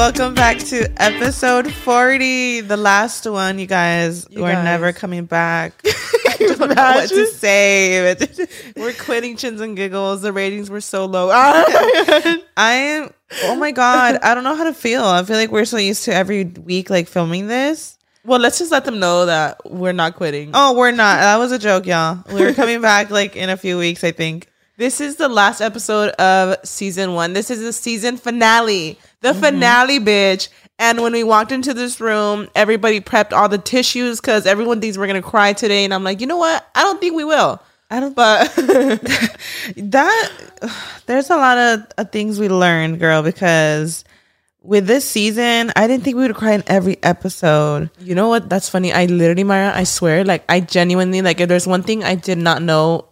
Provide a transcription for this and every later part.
welcome back to episode 40, the last one, you guys. You We're guys. never coming back. I don't know what to say. We're quitting chins and giggles. The ratings were so low. I am, oh my God, I don't know how to feel. I feel like we're so used to every week, like filming this. well, let's just let them know that we're not quitting. Oh, we're not. That was a joke, y'all. We're coming back like in a few weeks, I think. This is the last episode of season one. This is the season finale. The mm-hmm. finale, bitch. And when we walked into this room, everybody prepped all the tissues because everyone thinks we're gonna cry today. And I'm like, you know what? I don't think we will. I don't But that there's a lot of, of things we learned, girl, because with this season, I didn't think we would cry in every episode. you know what? That's funny. I literally, Mayra, I swear, like I genuinely like if there's one thing I did not know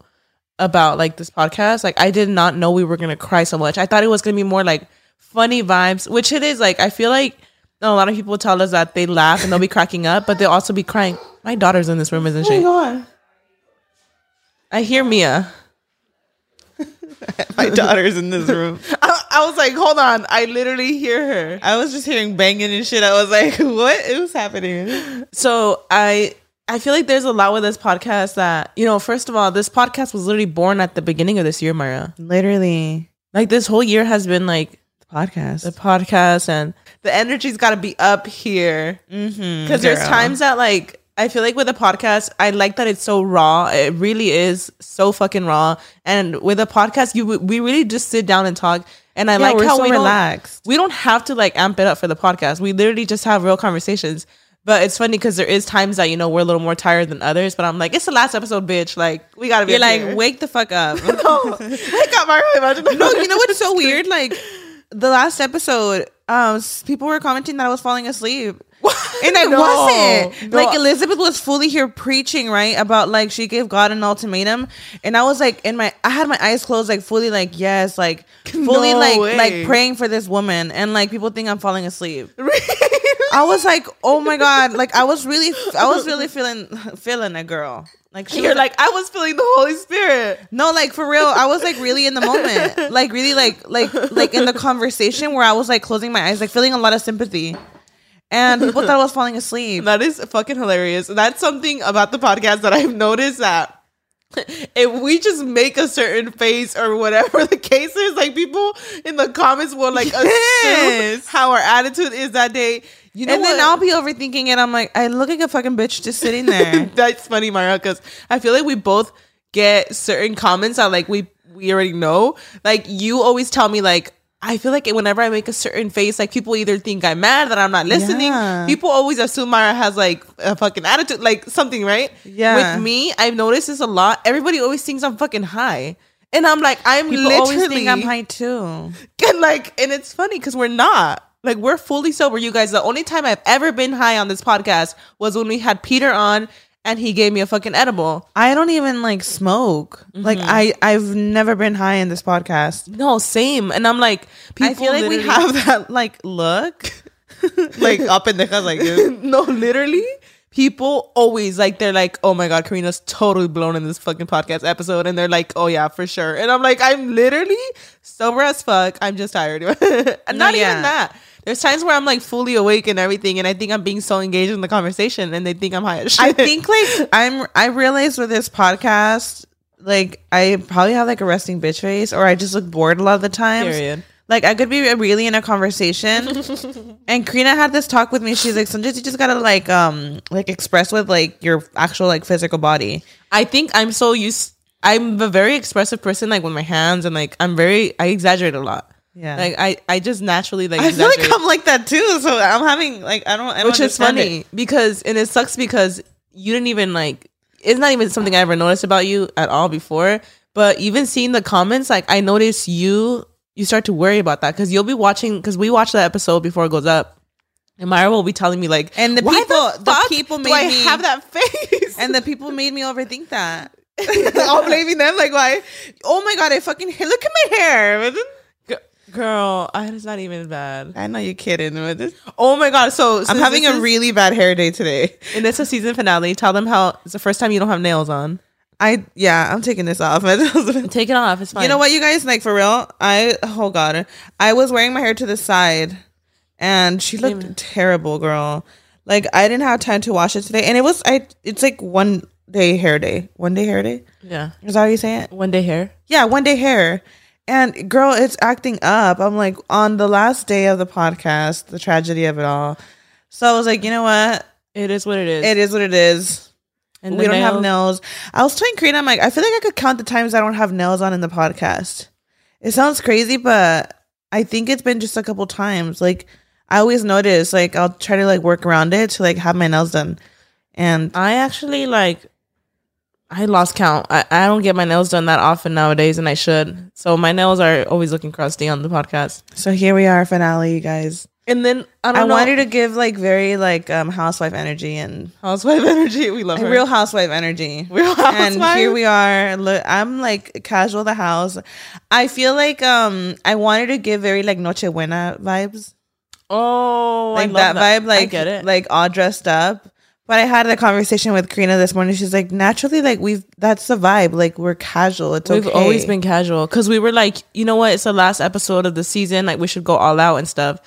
about like this podcast, like I did not know we were gonna cry so much. I thought it was gonna be more like funny vibes, which it is. Like I feel like a lot of people tell us that they laugh and they'll be cracking up, but they'll also be crying. My daughter's in this room, isn't oh she? god. I hear Mia. My daughter's in this room. I, I was like, hold on. I literally hear her. I was just hearing banging and shit. I was like, what is happening? So I I feel like there's a lot with this podcast that you know. First of all, this podcast was literally born at the beginning of this year, Mayra. Literally, Like this whole year has been like the podcast. the podcast and the energy's got to be up here mm-hmm, because there's times that like I feel like with a podcast I like that it's so raw it really is so fucking raw and with a podcast you we really just sit down and talk and I Yeah, like how so we relaxed. don't we don't have to like amp it up for the podcast we literally just have real conversations but it's funny because there is times that you know we're a little more tired than others but I'm like it's the last episode bitch like we gotta be You're like, here. wake the fuck up. no wake up Mario no, you know what's so weird? Like the last episode, um, people were commenting that I was falling asleep. And I No. wasn't. No. Like Elizabeth was fully here preaching, right? About like she gave God an ultimatum. And I was like in my I had my eyes closed, like fully like, yes, like fully No like way. like praying for this woman. And like people think I'm falling asleep. I was like, oh my God. Like I was really I was really feeling feeling a girl. Like she you're was like I was feeling the Holy Spirit no, like for real, I was like really in the moment, like really like like like in the conversation where I was like closing my eyes, like feeling a lot of sympathy, and people thought I was falling asleep. That is fucking hilarious. That's something about the podcast that I've noticed that if we just make a certain face or whatever the case is, like people in the comments will like assume how our attitude is that day. You know and what? then I'll be overthinking it. I'm like, I look like a fucking bitch just sitting there. That's funny, Mayra, because I feel like we both get certain comments that like we we already know. Like you always tell me like I feel like whenever I make a certain face, like people either think I'm mad that I'm not listening. Yeah. People always assume Mayra has like a fucking attitude, like something, right? Yeah. With me, I've noticed this a lot. Everybody always thinks I'm fucking high. And I'm like, I'm People literally always think I'm high too. and like, and it's funny because we're not. Like we're fully sober, you guys. The only time I've ever been high on this podcast was when we had Peter on and he gave me a fucking edible. I don't even like smoke. Mm-hmm. Like I I've never been high in this podcast. No, same. And I'm like, I feel like we have that like look, like up in the head like no, literally. People always like they're like, oh my god, Karina's totally blown in this fucking podcast episode, and they're like, oh yeah, for sure. And I'm like, I'm literally sober as fuck. I'm just tired. And Not yeah. even that. There's times where I'm like fully awake and everything, and I think I'm being so engaged in the conversation, and they think I'm high as shit. I think like I'm I realized with this podcast, like I probably have like a resting bitch face or I just look bored a lot of the times. Period. Like I could be really in a conversation. and Karina had this talk with me. She's like, sometimes you just gotta like um like express with like your actual like physical body. I think I'm so used. I'm a very expressive person, like with my hands, and like I'm very. I exaggerate a lot. Yeah. Like I, I just naturally like. I feel like. I'm like that too. So I'm having like I don't I don't which is funny it. because and it sucks because you didn't even like it's not even something I ever noticed about you at all before. But even seeing the comments, like I notice you you start to worry about that because you'll be watching because we watch that episode before it goes up. And Mayra will be telling me like, And the people- the fuck people made me- have that face?" And the people made me overthink that. I'm blaming them. Like, why? Oh my god, I fucking look at my hair. Girl, I, it's not even bad. I know you're kidding. but this- Oh my god! So, I'm having a is- really bad hair day today. and it's a season finale. Tell them how it's the first time you don't have nails on. I yeah, I'm taking this off. Take it off. It's fine. You know what, you guys? Like for real, I oh god, I was wearing my hair to the side, and she looked terrible, girl. Like I didn't have time to wash it today, and it was I. It's like one day hair day, one day hair day. Yeah. Is that how you say it? One day hair. Yeah, one day hair. And girl, it's acting up. I'm like on the last day of the podcast, the tragedy of it all. So I was like, you know what? It is what it is. It is what it is. and we don't have nails- nails. I was telling Karina, I'm like, I feel like I could count the times I don't have nails on in the podcast. It sounds crazy, but I think it's been just a couple times. Like I always notice, like I'll try to like work around it to like have my nails done. And I actually like. I lost count. I, I don't get my nails done that often nowadays, and I should. So my nails are always looking crusty on the podcast. so here we are, finale, you guys. And then I I, wanted to give like very like um housewife energy and housewife energy. We love her. real housewife energy. Real And here we are. Look, I'm like casual the house. I feel like um I wanted to give very like Noche Buena vibes. Oh, I like love that, vibe, like I get it. like all dressed up. But I had a conversation with Karina this morning. She's like, naturally, like we've that's the vibe. Like we're casual. It's We've okay. always been casual because we were like, you know what? It's the last episode of the season. Like, we should go all out and stuff.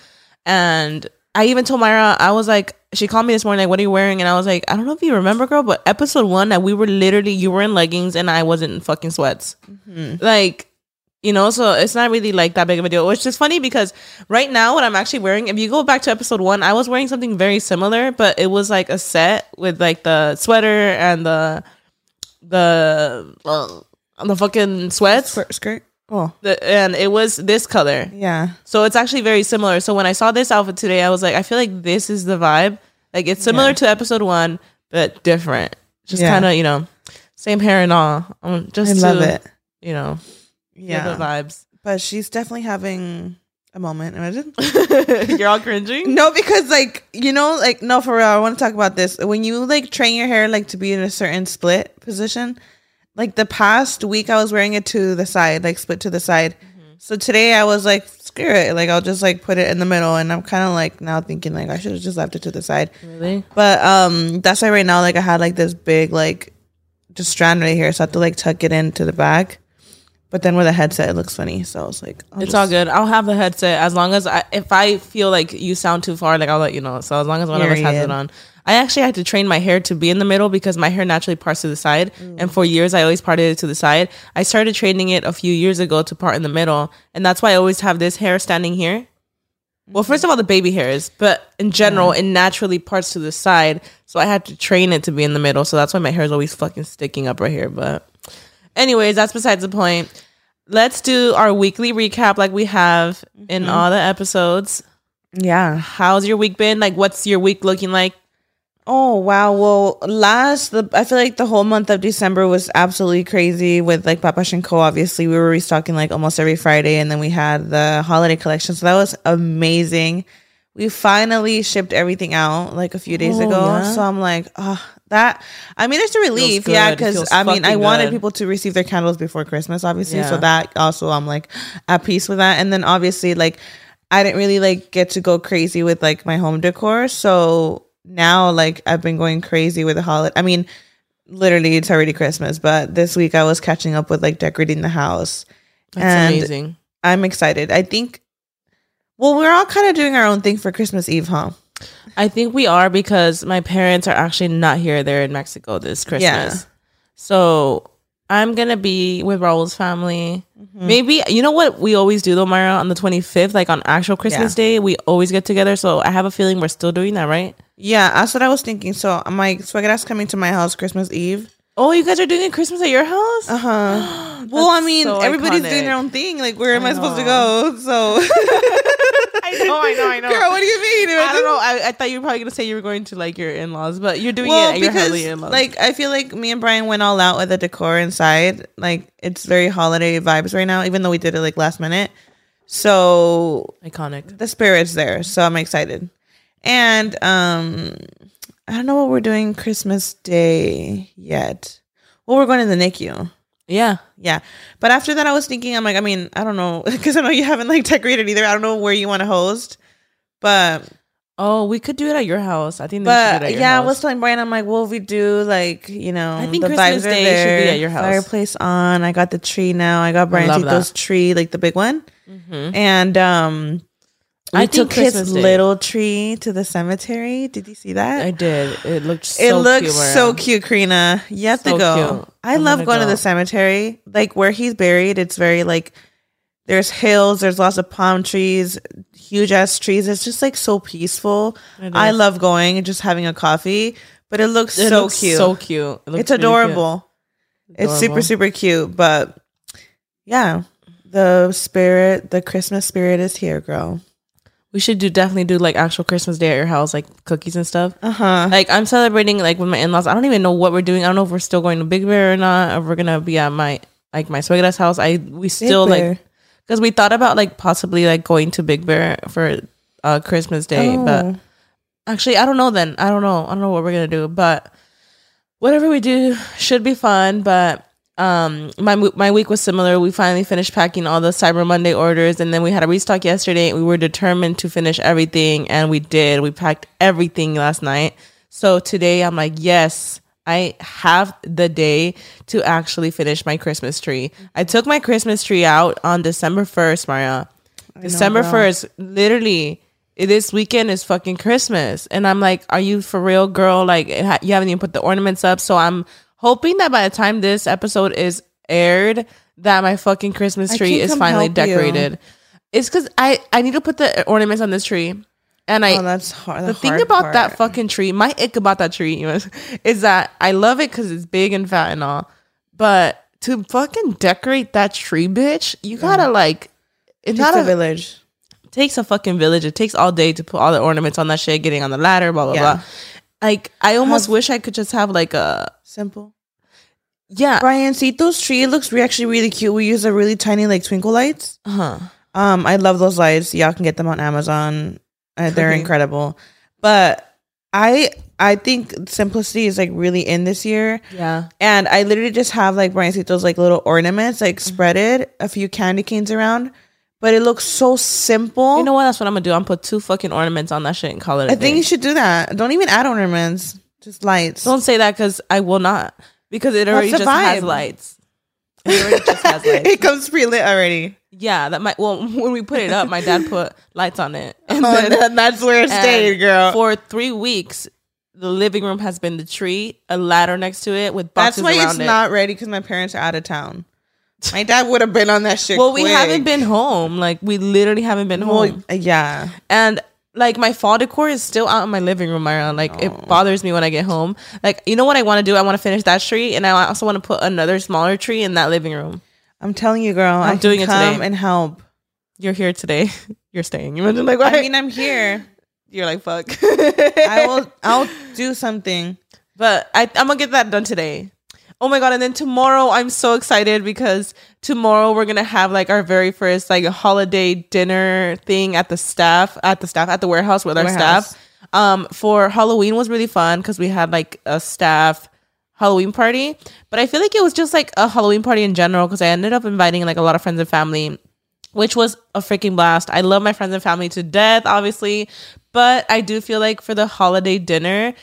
And I even told Mayra, I was like, she called me this morning, like, what are you wearing? And I was like, I don't know if you remember, girl, but episode one, that we were literally, you were in leggings and I wasn't in fucking sweats. Mm-hmm. Like, you know, so it's not really like that big of a deal, which is funny because right now, what I'm actually wearing, if you go back to episode one, I was wearing something very similar, but it was like a set with like the sweater and the, the, uh, the fucking sweats. skirt. skirt. Oh The, and it was this color. yeah, So it's actually very similar. So when I saw this outfit today, I was like, I feel like this is the vibe. Like it's similar Yeah. to episode one, but different. Just Yeah. kind of, you know, same hair and all. Um, just I to, love it. You know, yeah, the vibes. but she's definitely having a moment. Imagine. You're all cringing. No, because like you know, like no, for real. I want to talk about this. When you like train your hair like to be in a certain split position, like the past week I was wearing it to the side, like split to the side. So today I was like, screw it, like I'll just like put it in the middle, and I'm kind of like now thinking like I should have just left it to the side. Really? But um, that's why right now like I had like this big like just strand right here, so I have to like tuck it into the back. But then with a headset, it looks funny. So I was like, I'll It's just- all good. I'll have the headset as long as I, if I feel like you sound too far, like I'll let you know. So as long as one of us has Period. it on. I actually had to train my hair to be in the middle because my hair naturally parts to the side. And mm. for years, I always parted it to the side. I started training it a few years ago to part in the middle. And that's why I always have this hair standing here. Well, first mm-hmm. of all, the baby hairs, but in general, it naturally parts to the side. So I had to train it to be in the middle. So that's why my hair is always fucking sticking up right here. But, anyways, that's besides the point. Let's do our weekly recap like we have in mm-hmm. all the episodes. yeah. How's your week been? Like, what's your week looking like? Oh wow! Well, last the I feel like the whole month of December was absolutely crazy with like Papa Shinko. Obviously, we were restocking like almost every Friday, and then we had the holiday collection, so that was amazing. We finally shipped everything out like a few days Oh, ago, yeah? so I'm like, oh, that. I mean, it's a relief, yeah, because I mean, I wanted good. people to receive their candles before Christmas, obviously, Yeah. so that also I'm like at peace with that, and then obviously like I didn't really like get to go crazy with like my home decor. So now like I've been going crazy with the holiday. I mean, literally it's already Christmas, but this week I was catching up with like decorating the house. That's And amazing. I'm excited. I think well, we're all kind of doing our own thing for Christmas Eve, huh? I think we are because my parents are actually not here. They're in Mexico this Christmas. Yeah. So I'm gonna be with Raul's family. Mm-hmm. Maybe you know what we always do though, Mayra, on the 25th, like on actual Christmas Day, we always get together. So I have a feeling we're still doing that, right? Yeah, that's what I was thinking. So my suegra's coming to my house Christmas Eve. Oh, you guys are doing a Christmas at your house? Uh huh. well, I mean, so everybody's iconic. doing their own thing. Like, where am I, I supposed to go? So, I know, I know, I know. girl, what do you mean? I don't know. I, I thought you were probably gonna say you were going to like your in laws, but you're doing well, it at your because heavily in laws. like I feel like me and Brian went all out with the decor inside. Like it's very holiday vibes right now, even though we did it like last minute. So iconic. the spirit's there, so I'm excited. And um, I don't know what we're doing Christmas Day yet. Well, we're going to the NICU. Yeah. Yeah, but after that, I was thinking, I'm like, I mean, I don't know, because I know you haven't like decorated either. I don't know where you want to host, but Oh, we could do it at your house. I think. we should do it But at your yeah, I was telling Brian, I'm like, well, we do like, you know, I think the Christmas vibes Day should be at your house. Fireplace on. I got the tree now. I got Briancito's tree, like the big one, Mhm. and um, we I took his Day. little tree to the cemetery. Did you see that? I did. It looked so cute. it looks cute, so cute, Karina. You have So to go. cute. I I'm love gonna to the cemetery. Like where he's buried, it's very like there's hills, there's lots of palm trees, huge ass trees. It's just like so peaceful. I love going and just having a coffee. But it looks It so looks cute. So cute. It it's really cute. adorable. It's super, super cute. But yeah, the spirit, the Christmas spirit is here, girl. We should do definitely do like actual Christmas Day at your house, like cookies and stuff. Uh huh. Like I'm celebrating like with my in laws. I don't even know what we're doing. I don't know if we're still going to Big Bear or not. Or we're gonna be at my like my suegra's house. I we still like because we thought about like possibly like going to Big Bear for uh Christmas Day, Oh. but actually I don't know. Then I don't know. I don't know what we're gonna do, but whatever we do should be fun. But um, my my week was similar. We finally finished packing all the Cyber Monday orders, and then we had a restock yesterday. We were determined to finish everything, and we did. We packed everything last night. So today I'm like, yes. I have the day to actually finish my Christmas tree. I took my Christmas tree out on December 1st, Maria. December girl. 1st, literally, this weekend is fucking Christmas. And I'm like, are you for real, girl? Like, you haven't even put the ornaments up. So I'm hoping that by the time this episode is aired, that my fucking Christmas I tree can't is come finally help you. decorated. It's because I, I need to put the ornaments on this tree. And I, oh, that's hard. the thing about that fucking tree, my ick about that tree is, is that I love it because it's big and fat and all, but to fucking decorate that tree, bitch, you gotta like, it It's not a a, village. takes a fucking village. It takes all day to put all the ornaments on that shit, getting on the ladder, blah blah Yeah. blah. Like I almost Have- wish I could just have like a Simple. yeah, Brian, those tree. Looks re- actually really cute. We use a really tiny like twinkle lights. uh-huh. Um, I love those lights. Y'all can get them on Amazon. Uh, they're Okay. incredible. But I I think simplicity is like really in this year. yeah. And I literally just have like Brian those like little ornaments like Mm-hmm. spreaded, a few candy canes around. But it looks so simple. You know what? That's what I'm gonna do. I'm gonna put two fucking ornaments on that shit and call it. I I think you should do that. Don't even add ornaments. Just lights. don't say that because I will not because it already just has lights. It already just has lights. it comes pre-lit already. Yeah, that might. Well, when we put it up, my dad put lights on it, and Oh, then that's where it stayed, girl. for three weeks, the living room has been the tree, a ladder next to it with boxes. That's why it's it. not ready because my parents are out of town. My dad would have been on that shit. well, we haven't been home. Like we literally haven't been Well, home, yeah. and like my fall decor is still out in my living room. Mayra. Like Oh. it bothers me when I get home. Like you know what I want to do? I want to finish that tree, and I also want to put another smaller tree in that living room. I'm telling you, girl. I'm I doing it today. come and help. You're here today. You're staying. You imagine like what? I mean, I'm here. you're like fuck. I will. I'll do something. But I, I'm gonna get that done today. Oh my god! And then tomorrow, I'm so excited because tomorrow we're gonna have like our very first like a holiday dinner thing at the staff at the staff at the warehouse with our staff. Um, for Halloween was really fun because we had like a staff Halloween party. But I feel like it was just like a Halloween party in general because I ended up inviting like a lot of friends and family which was a freaking blast. I love my friends and family to death, obviously, but I do feel like for the holiday dinner,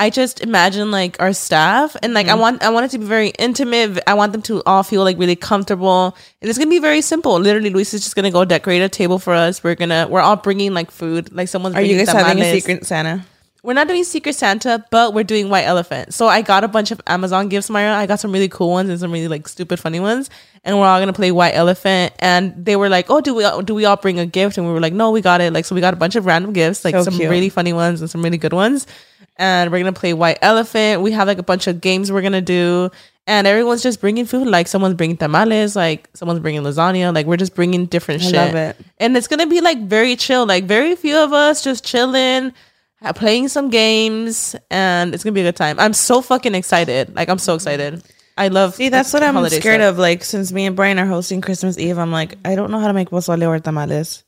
I just imagine like our staff and like I mm-hmm. want I want it to be very intimate. I want them to all feel like really comfortable. And it's gonna be very simple. Literally, Luis is just gonna go decorate a table for us. We're gonna we're all bringing like food. Like someone's Are you guys having a secret Santa? We're not doing Secret Santa, but we're doing White Elephant. So I got a bunch of Amazon gifts, Mayra. I got some really cool ones and some really like stupid funny ones, and we're all gonna play White Elephant. And they were like, "Oh, do we all, do we all bring a gift?" And we were like, "No, we got it." Like, so we got a bunch of random gifts, like So some cute. really funny ones and some really good ones. And we're gonna play White Elephant. We have like a bunch of games we're gonna do, and everyone's just bringing food. Like someone's bringing tamales, like someone's bringing lasagna. Like we're just bringing different I shit love it. and it's gonna be like very chill like very few of us just chilling playing some games and it's gonna be a good time i'm so fucking excited like i'm so excited i love See, that's what I'm scared stuff. of. Like, since me and Brian are hosting Christmas Eve, I'm like, I don't know how to make pozole or tamales.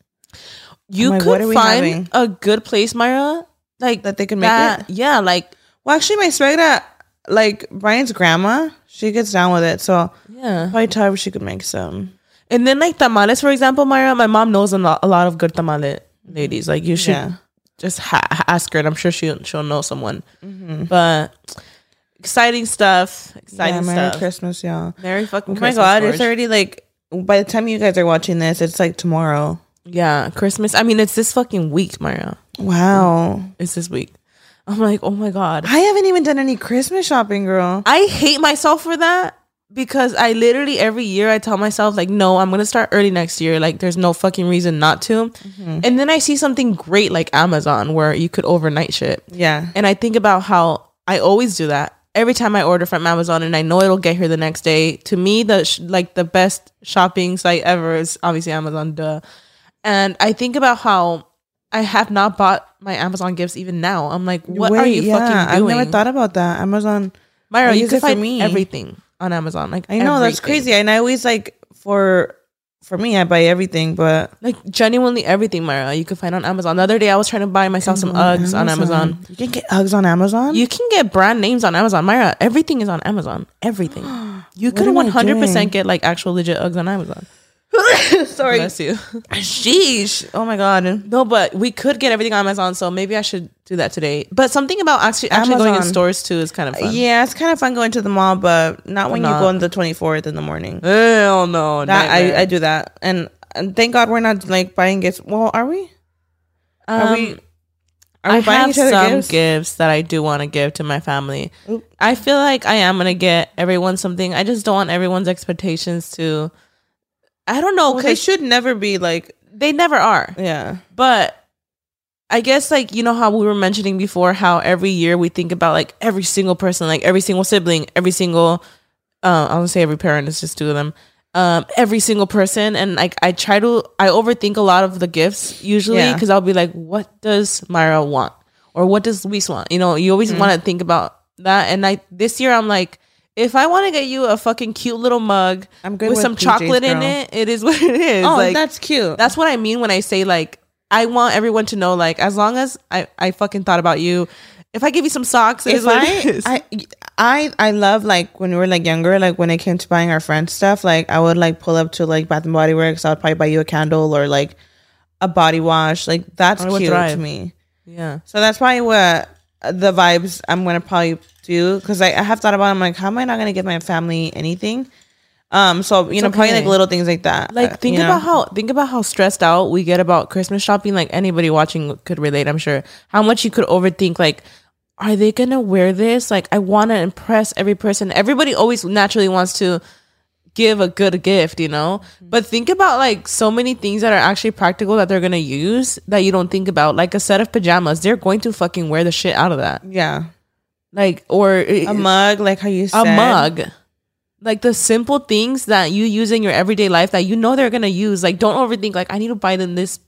you like, could what are we find having? a good place mayra like That they can make that it? yeah like Well, actually, my suegra, like Brian's grandma, she gets down with it. So yeah probably tell her she could make some. and then like tamales for example mayra my mom knows a lot, a lot of good tamale ladies like you should Yeah. just ha- ask her and i'm sure she'll, she'll know someone Mm-hmm. but exciting stuff exciting yeah, Merry stuff Christmas, y'all. Merry fucking Oh my god, George. it's already like by the time you guys are watching this, it's like tomorrow. Yeah, Christmas. I mean, it's this fucking week, Mayra. Wow. It's this week. I'm like, oh my god. I haven't even done any Christmas shopping, girl. I hate myself for that because I literally every year I tell myself like, no, I'm gonna start early next year. Like, there's no fucking reason not to. Mm-hmm. And then I see something great like Amazon where you could overnight shit. Yeah. and I think about how I always do that every time I order from Amazon, and I know it'll get here the next day. To me, the sh- like the best shopping site ever is obviously Amazon. Duh. And I think about how I have not bought my Amazon gifts even now. I'm like, what are you fucking doing? I've never thought about that. Amazon. Mayra, you can find me. everything on Amazon. Like I know that's crazy, and I always like for for me, I buy everything, but Like genuinely everything, Mayra, you can find on Amazon. The other day, I was trying to buy myself some mm-hmm. Uggs on Amazon. You can get Uggs on Amazon. You can get brand names on Amazon, Mayra. Everything is on Amazon. Everything. You could am I one hundred doing? percent get like actual legit Uggs on Amazon. Sorry. Bless you. Sheesh. Oh my god. No, but we could get everything on Amazon, so maybe I should do that today. But something about actually actually going in stores too is kind of fun. Yeah, it's kind of fun going to the mall, but not when Not. you go on the twenty fourth in the morning. Hell no. That I. I do that, and, and thank God we're not like buying gifts. Well, are we? Are Um, we? Are we I buying have some gifts? gifts? that I do want to give to my family. Oop. I feel like I am gonna get everyone something. I just don't want everyone's expectations to. I don't know they should never be like. they never are. Yeah. But I guess like you know how we were mentioning before how every year we think about like every single person, like every single sibling, every single. Uh, I won't say every parent. It's just two of them. Um, every single person, and like I try to, I overthink a lot of the gifts usually Yeah. because I'll be like, what does Mayra want, or what does Luis want? You know, you always Mm-hmm. want to think about that. And I this year I'm like, if I want to get you a fucking cute little mug I'm good with, with some PJs, chocolate in it, it is what it is. Oh, like, that's cute. that's what I mean when I say like I want everyone to know like as long as I I fucking thought about you. If I give you some socks, it is if what I, it is. I I I love like when we were like younger, like when it came to buying our friends stuff, like I would like pull up to like Bath and Body Works, I would probably buy you a candle or like a body wash. Like that's cute thrive. to me. yeah. So that's probably what the vibes I'm gonna probably do because I, I have thought about. It, I'm like, how am I not gonna give my family anything? Um, so you know, probably like little things like that. Like think you know? about how think about how stressed out we get about Christmas shopping. Like anybody watching could relate, I'm sure. How much you could overthink like are they gonna wear this? Like I wanna impress every person. Everybody always naturally wants to give a good gift, you know? But think about like so many things that are actually practical that they're gonna use that you don't think about. Like a set of pajamas. They're going to fucking wear the shit out of that. yeah, Like or a mug, like how you a mug like the simple things that you use in your everyday life that you know they're gonna use like don't overthink like i need to buy them this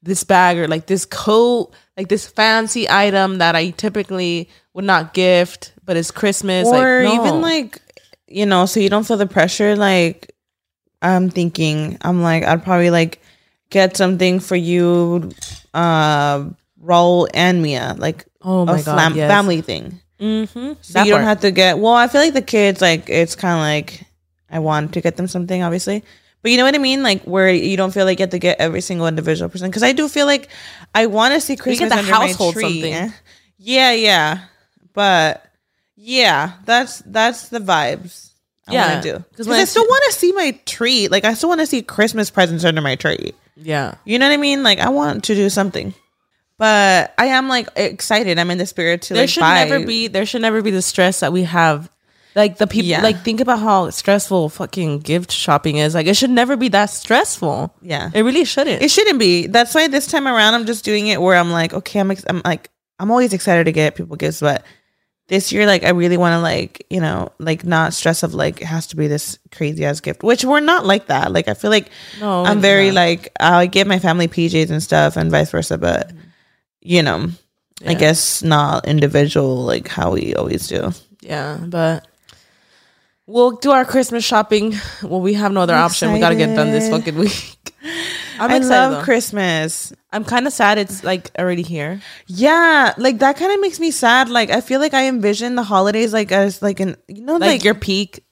this bag or like this coat like this fancy item that i typically would not gift but it's christmas or like, no. even like you know, so you don't feel the pressure. Like I'm thinking, I'm like, I'd probably like get something for you, uh, Raul and Mia, like oh my a god yes. family thing. Mm-hmm. So you don't have to get. Well, I feel like the kids, like it's kind of like I want to get them something, obviously, but you know what I mean, like where you don't feel like you have to get every single individual person. Because I do feel like I want to see Christmas the under household my tree. something. Yeah, yeah, but yeah, that's that's the vibes. I Yeah, want to do 'cause because I still want to see my tree. Like I still want to see Christmas presents under my tree. yeah You know what I mean? Like I want to do something, but I am like excited. I'm in the spirit to there like should buy. never be there should never be the stress that we have like the people Yeah. like think about how stressful fucking gift shopping is like it should never be that stressful Yeah. it really shouldn't It shouldn't be. That's why this time around I'm just doing it where I'm like, okay, I'm, ex- I'm like, I'm always excited to get people gifts, but this year, like, I really want to like, you know, like not stress of like it has to be this crazy ass gift, which we're not like that. Like, I feel like No, I'm very not. like I give my family PJs and stuff, and vice versa. But mm-hmm. You know, I Mm-hmm. Guess not individual like how we always do. Yeah, but we'll do our Christmas shopping. Well, we have no other I'm option. We got to get done this fucking week. I'm i excited. love though. Christmas. I'm kind of sad it's like already here. Yeah, like that kind of makes me sad. Like I feel like I envision the holidays like as like an you know Like, like, your peak.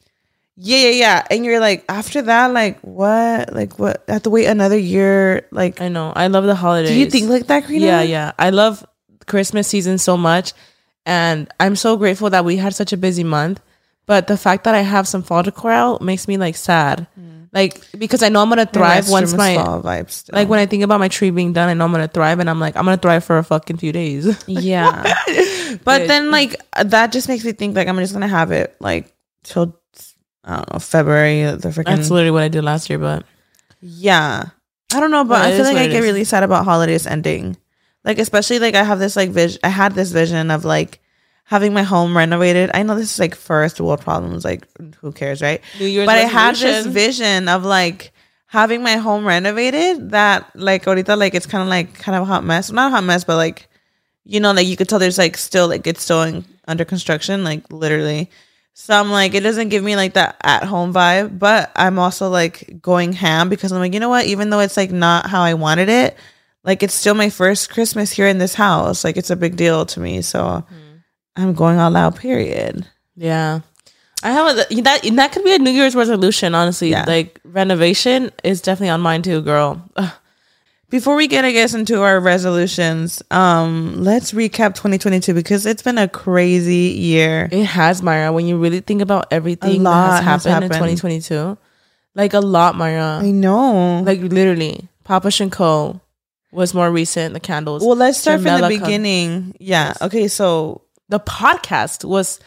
Yeah yeah yeah, and you're like after that like what like what I have to wait another year like. I know. I love the holidays. Do you think like that, Karina? Yeah, yeah. I love Christmas season so much, and I'm so grateful that we had such a busy month. But the fact that I have some fall decor out makes me like sad mm. Like because I know I'm gonna thrive once my fall vibes. Still. like when I think about my tree being done, I know I'm gonna thrive, and I'm like I'm gonna thrive for a fucking few days. yeah, but then like that just makes me think like I'm just gonna have it like till I don't know February. The freaking That's literally what I did last year, but yeah. I don't know, but Well, I feel like I get is. really sad about holidays ending. Like especially like I have this like vision. I had this vision of like having my home renovated. I know this is like first world problems. Like who cares, right? New Year's but I had this vision of like having my home renovated. That like ahorita like it's kind of like kind of a hot mess. Not a hot mess, but like you know like you could tell there's like still like it's still in, under construction. Like literally. So I'm like, it doesn't give me like that at home vibe, but I'm also like going ham because I'm like, you know what? Even though it's like not how I wanted it, like it's still my first Christmas here in this house. Like it's a big deal to me. So hmm. I'm going all out, period. Yeah. I have a, that that could be a New Year's resolution, honestly. Yeah. Like renovation is definitely on mine too, girl. Ugh. Before we get, I guess, into our resolutions, um, let's recap 2022 because it's been a crazy year. It has, Mayra. When you really think about everything that has has happened, in 2022, like a lot, Mayra. I know. Like literally, Papa Shinko was more recent. The candles. well, let's start from the beginning. Yeah. Okay. So the podcast was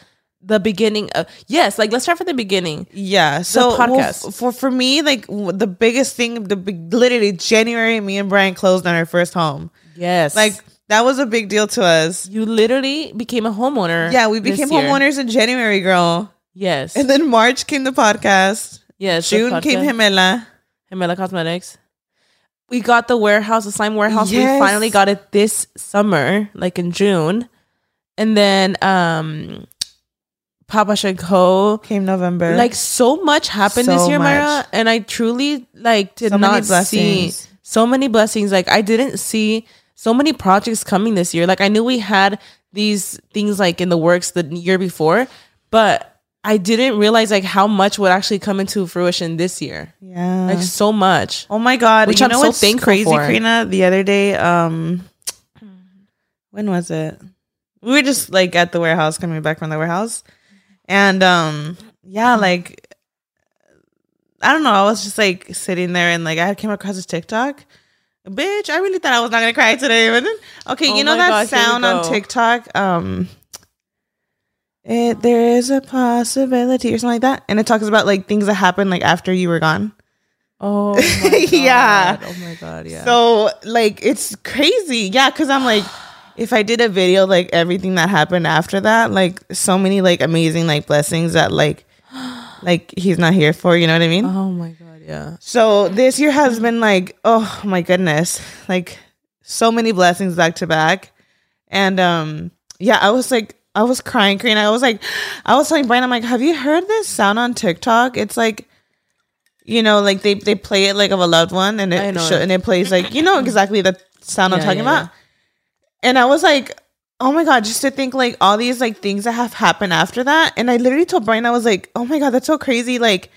the beginning of yes. Like let's start from the beginning. yeah. So well, podcast. f- for for me, like w- the biggest thing, the big, literally January, me and Brian closed on our first home. Yes, Like that was a big deal to us. you literally became a homeowner. Yeah, we became homeowners in January, girl. Yes, And then March came the podcast. yes. June came podcast. Gemela. Gemela Cosmetics. We got the warehouse, the slime warehouse. Yes. We finally got it this summer, like in June. And then um Papa Shinko. Came November. Like so much happened this So year, Mayra. And I truly like did So not see so many blessings. Like I didn't see so many projects coming this year. Like I knew we had these things like in the works the year before, but I didn't realize like how much would actually come into fruition this year. yeah. Like so much. Oh my god! Which you I'm know so what's thankful crazy, for. Karina? The other day, um, when was it? We were just like at the warehouse, coming back from the warehouse, and um, yeah, like I don't know. I was just like sitting there, and like I came across this TikTok. Bitch, I really thought I was not gonna cry today. But then, okay, Oh you know that God, sound on. TikTok? Um, it there is a possibility or something like that, and it talks about like things that happened like after you were gone. Oh. Yeah. Oh my god, yeah. So like it's crazy. Yeah, cuz I'm like if I did a video like everything that happened after that, like so many like amazing like blessings that like like he's not here for, you know what I mean? oh my god, yeah. So this year has been like, oh my goodness, like so many blessings back to back. And um yeah, I was like I was crying, crying. I was like I was telling Brian, I'm like, have you heard this sound on TikTok? It's like you know, like they they play it like of a loved one and it it. and it plays like you know exactly the sound I'm talking yeah, about. And I was like, oh my god, just to think like all these like things that have happened after that. And I literally told Brian, I was like, oh my god, that's so crazy. Like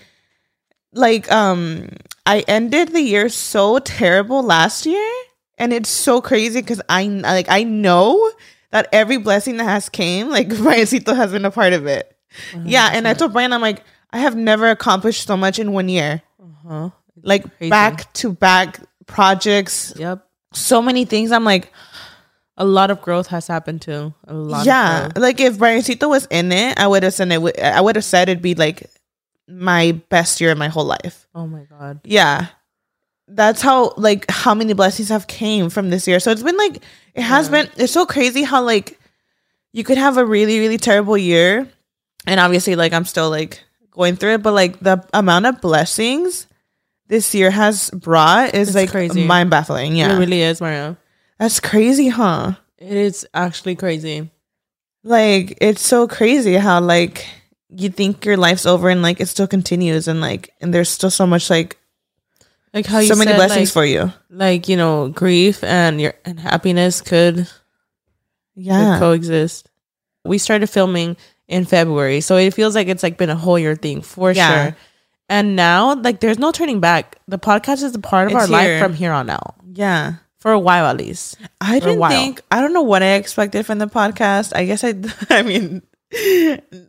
like um I ended the year so terrible last year and it's so crazy because I like I know that every blessing that has came like Briancito has been a part of it. Yeah, and I told Brian I'm like I have never accomplished so much in one year. Uh-huh. Like back to back projects, Yep. so many things. I'm like, A lot of growth has happened too. A lot yeah. Like if Briancito was in it, I would have said it. would- I would have said it'd be like my best year in my whole life. Oh my god. yeah that's how like how many blessings have came from this year so it's been like it has been it's so crazy how like you could have a really really terrible year and obviously like i'm still like going through it but like the amount of blessings this year has brought is It's like crazy. mind baffling yeah It really is, Mario. That's crazy huh It is actually crazy. like it's so crazy how like you think your life's over and like it still continues and like and there's still so much like Like how you so many said, blessings like, for you like you know grief and your and happiness could, yeah could coexist. We started filming in February, so it feels like it's like been a whole year thing for Yeah. sure. And now, like, there's no turning back. The podcast is a part of It's our life from here on out, yeah for a while at least. I for didn't think I don't know what I expected from the podcast. I guess I I mean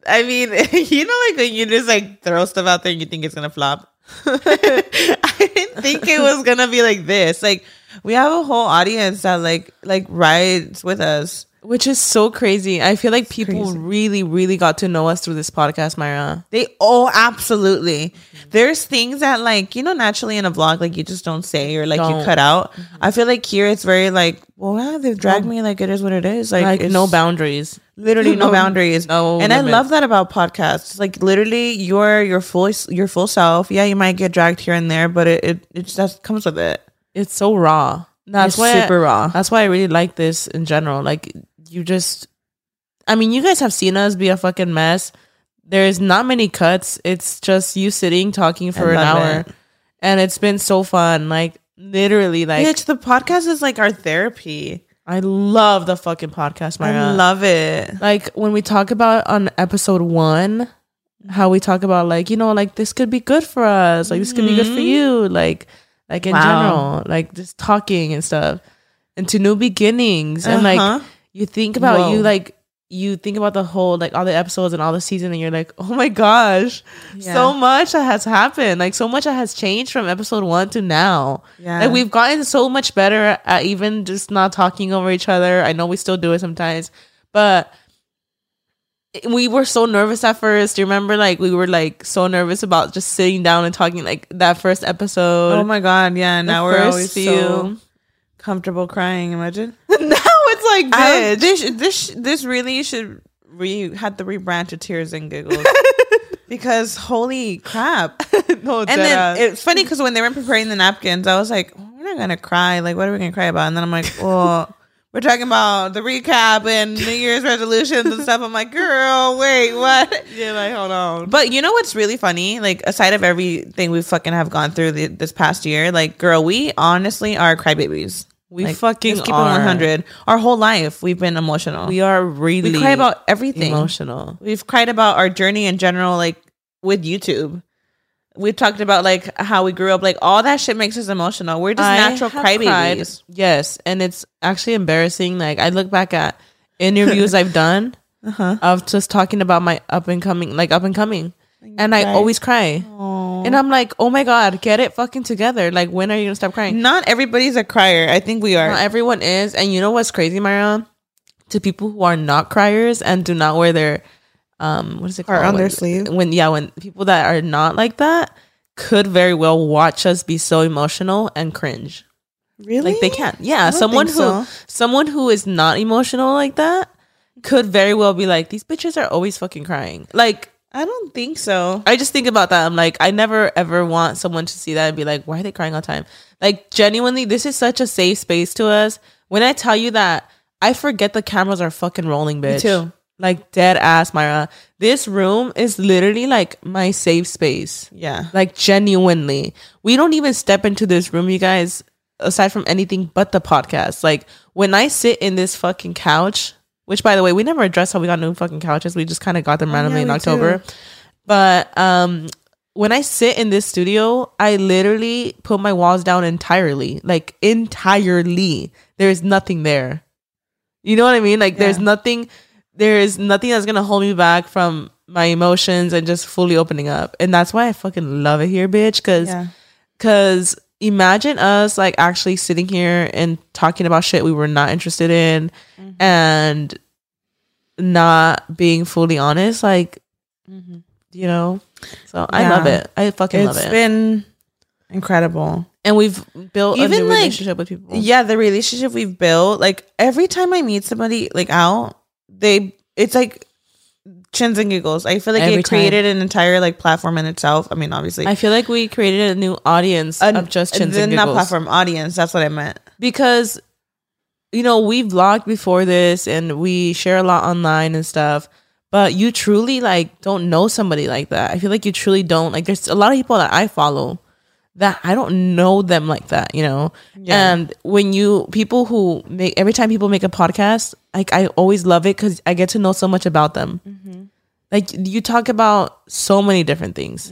I mean you know like when you just like throw stuff out there and you think it's gonna flop. I didn't think it was gonna be like this. Like we have a whole audience that like like rides with us. Which is so crazy. I feel like people crazy. really, really got to know us through this podcast, Mayra. They oh absolutely. There's things that like you know naturally in a vlog like you just don't say or like you Don't. cut out. Mm-hmm. I feel like here it's very like well yeah, they've dragged me like it is what it is like, Like, no boundaries. literally no, no- boundaries. no and I love that about podcasts. Like literally you're your full your full self. Yeah, you might get dragged here and there, but it it, it just comes with it. It's so raw. That's It's why super raw. That's why I really like this in general. Like you just I mean, you guys have seen us be a fucking mess. There's not many cuts. It's just you sitting talking for an hour. it. And it's been so fun. Like literally like Bitch, the podcast is like our therapy. I love the fucking podcast, Mayra. I love it. like when we talk about on episode one how we talk about like you know like this could be good for us like this could be good for you like like in Wow. general like just talking and stuff and to new beginnings and Uh-huh. like you think about Whoa. you like you think about the whole like all the episodes and all the season and you're like oh my gosh so much that has happened like so much that has changed from episode one to now Yeah. like we've gotten so much better at even just not talking over each other. I know we still do it sometimes, but we were so nervous at first. Do you remember? Like we were like so nervous about just sitting down and talking. Like that first episode. Oh my god, yeah. the Now we're always so comfortable crying. Imagine. now like bitch. this this this really should re had to rebrand to tears and giggles because holy crap! no, And then it's funny because when they were preparing the napkins, I was like, oh, we're not gonna cry. Like, what are we gonna cry about? And then I'm like, well. We're talking about the recap and New Year's resolutions and stuff. I'm like, girl, wait, what? yeah, like hold on. But you know what's really funny? Like, aside of everything we fucking have gone through the, this past year, like, girl, we honestly are crybabies. We Like, fucking keep are. it 100. Our whole life, we've been emotional. We are really we cry about everything. emotional. We've cried about our journey in general, like with YouTube. We've talked about like how we grew up, like all that shit makes us emotional. We're just I natural crybabies. Yes, and it's actually embarrassing. Like I look back at interviews I've done Uh-huh. of just talking about my up and coming, like up and coming, and I always cry. Aw. And I'm like, oh my god, get it fucking together. Like when are you gonna stop crying? Not everybody's a crier. I think we are. Not everyone is, and you know what's crazy, Mayra? To people who are not criers and do not wear their um, what is it called? on their sleeve? When yeah, when people that are not like that could very well watch us be so emotional and cringe. really? Like they can't. Yeah, someone who so. someone who is not emotional like that could very well be like these bitches are always fucking crying. Like I don't think so. I just think about that. I'm like, I never ever want someone to see that and be like, why are they crying all the time? Like, genuinely, this is such a safe space to us. When I tell you that, I forget the cameras are fucking rolling, bitch. too. Like, dead ass, Mayra. This room is literally like my safe space. Yeah. Like, genuinely. We don't even step into this room, you guys, aside from anything but the podcast. Like, when I sit in this fucking couch, which by the way, we never addressed how we got new fucking couches. We just kind of got them randomly in Oh, we October. do. But um when I sit in this studio, I literally put my walls down entirely. Like entirely. There's nothing there. You know what I mean? Like there's nothing there is nothing that's gonna hold me back from my emotions and just fully opening up. And that's why I fucking love it here, bitch. Cause Yeah. Cause imagine us like actually sitting here and talking about shit we were not interested in Mm-hmm. and not being fully honest. Like, you know? So I love it. I fucking It's love it. It's been incredible. and we've built a Even, new like, relationship with people. Yeah, the relationship we've built, like every time I meet somebody like out, they it's like chins and giggles. I feel like Every it created an entire like platform in itself. I mean, obviously, I feel like we created a new audience An- of just chins and not platform audience. That's what I meant. because you know we vlogged before this and we share a lot online and stuff but you truly like don't know somebody like that i feel like you truly don't like there's a lot of people that i follow that i don't know them like that you know? Yeah. and when you people who make every time people make a podcast like i always love it because i get to know so much about them. Like you talk about so many different things.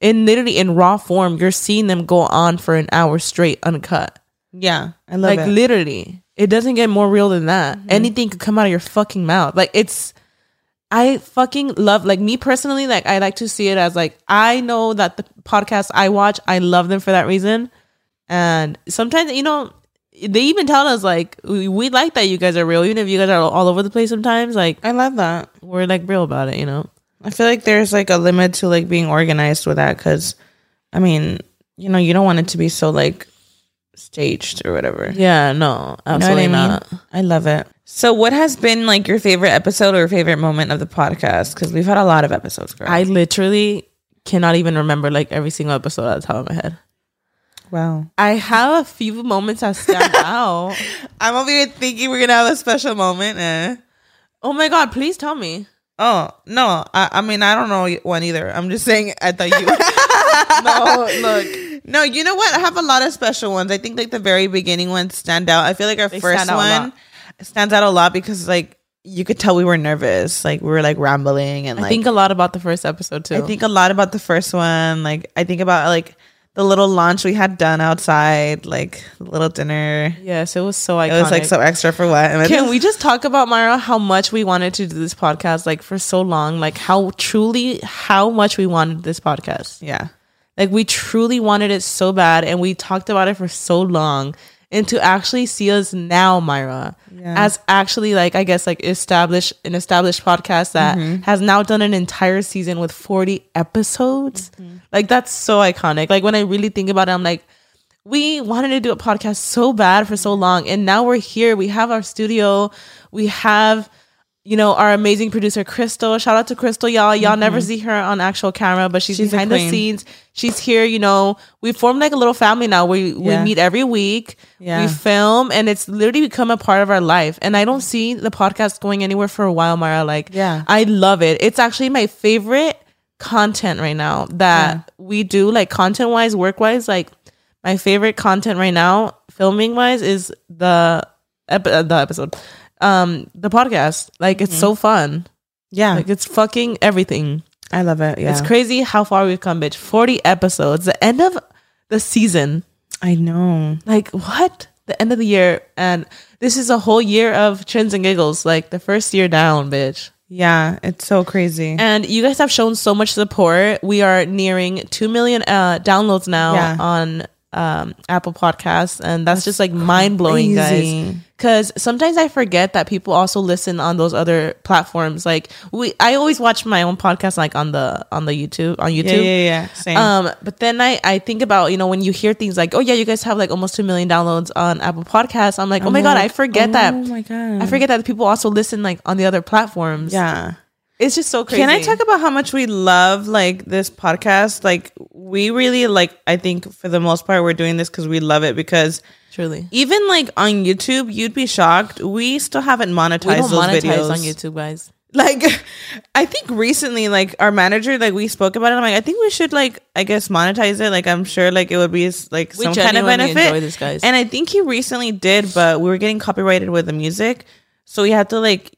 In literally in raw form you're seeing them go on for an hour straight uncut. Yeah, I love like it. Mm-hmm. literally it doesn't get more real than that. Anything could come out of your fucking mouth. Like it's I fucking love like me personally, like I like to see it as like I know that the podcasts I watch, I love them for that reason. And sometimes, you know, they even tell us like we, we like that you guys are real, even if you guys are all over the place sometimes, like I love that. we're like real about it, you know? I feel like there's like a limit to like being organized with that because, I mean, you know, you don't want it to be so like staged or whatever. Yeah, no, You know absolutely I mean? not. I love it. So, what has been like your favorite episode or favorite moment of the podcast? Because we've had a lot of episodes, girl. I literally cannot even remember like every single episode at the top of my head. wow. I have a few moments that stand out. I'm over here thinking we're gonna have a special moment. Eh? Oh my god, please tell me. Oh no, I, I mean I don't know one either. I'm just saying I thought you. No, look. No, you know what? I have a lot of special ones. I think like the very beginning ones stand out. I feel like our They first stand one stands out a lot because like you could tell we were nervous. Like we were like rambling and like I like think a lot about the first episode too. I think a lot about the first one. Like I think about like the little lunch we had done outside, like little dinner. yes, it was so iconic. It was like so extra for what? Can we just talk about Mayra? How much we wanted to do this podcast, like for so long, like how truly, how much we wanted this podcast. Yeah. Like we truly wanted it so bad, and we talked about it for so long. And to actually see us now, Mayra, Yeah. as actually like I guess like established an established podcast that Mm-hmm. has now done an entire season with forty episodes. Mm-hmm. Like that's so iconic. Like when I really think about it, I'm like, we wanted to do a podcast so bad for so long, and now we're here. We have our studio. We have you know, our amazing producer Crystal. Shout out to Crystal, y'all. Y'all never see her on actual camera, but she's, Mm-hmm. She's behind the scenes. She's here, you know. We formed like a little family now. We we meet every week. Yeah. We film and it's literally become a part of our life. And I don't see the podcast going anywhere for a while, Mayra. Like Yeah. I love it. It's actually my favorite content right now that we do, like content wise, work wise, like my favorite content right now, filming wise, is the ep- uh, the episode, um, the podcast. Like it's so fun. Yeah. Like it's fucking everything. I love it. Yeah. It's crazy how far we've come, bitch. Forty episodes, the end of the season. I know. Like what? The end of the year, and this is a whole year of chins and giggles. Like the first year down, bitch. Yeah. It's so crazy. And you guys have shown so much support. We are nearing 2 million uh, downloads now Yeah. on um, Apple Podcasts. And that's, just like mind blowing, guys. Because sometimes I forget that people also listen on those other platforms. Like we, I always watch my own podcast like on the on the YouTube on YouTube. yeah, yeah, yeah. Same. Um, but then I, I think about, you know, when you hear things like, oh yeah, you guys have like almost two million downloads on Apple Podcasts. I'm like, oh my God, I forget that. Oh my god. I forget that people also listen like on the other platforms. Yeah. It's just so crazy. Can I talk about how much we love like this podcast? Like we really like I think for the most part we're doing this cuz we love it because Truly. even like on YouTube, you'd be shocked. We still haven't monetized We don't those monetize videos on YouTube, guys. Like I think recently like our manager like we spoke about it. I'm like I think we should like I guess monetize it. Like I'm sure like it would be like We some kind of benefit. enjoy this. And I think he recently did, but we were getting copyrighted with the music. So we had to like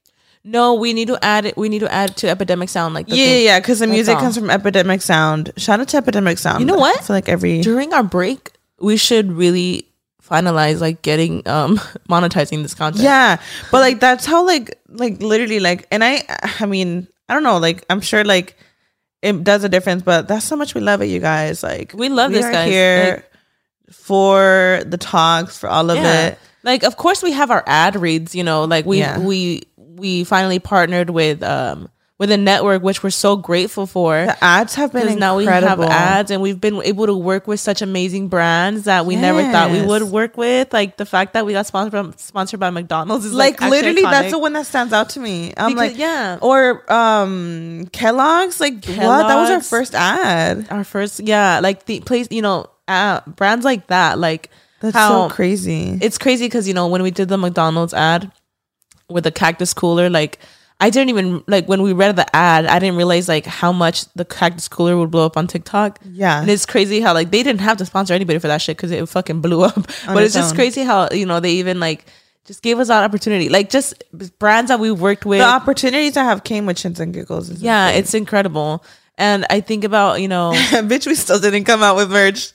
No, we need to add it. We need to add to Epidemic Sound. Like the yeah, yeah, yeah, because the music all. comes from Epidemic Sound. Shout out to Epidemic Sound. You know what? Feel like every During our break, we should really finalize like getting um monetizing this content. yeah, but like that's how like like literally like, and I I mean I don't know like I'm sure like it does a difference, but that's how much we love it, you guys. Like We love this, are guys. Here Like- for the talks for all of Yeah. it. Like of course we have our ad reads, you know, like we Yeah. we we finally partnered with um with a network which we're so grateful for. The ads have been Because now we have ads and we've been able to work with such amazing brands that we never thought we would work with. Like the fact that we got sponsored by, sponsored by McDonald's is Like, like, literally, that's the one that stands out to me. I'm Because- like, yeah. or um Kellogg's. Like, what? That was our first ad. our first yeah like the place you know uh, brands like that like That's so crazy. it's crazy because you know when we did the mcdonald's ad with the cactus cooler like i didn't even like when we read the ad i didn't realize like how much the cactus cooler would blow up on tiktok Yeah. and it's crazy how like they didn't have to sponsor anybody for that shit because it fucking blew up but its it's just crazy how you know they even like just gave us that opportunity like just brands that we worked with the opportunities I have came with chins and giggles. is yeah it's incredible and i think about you know bitch. We still didn't come out with merch.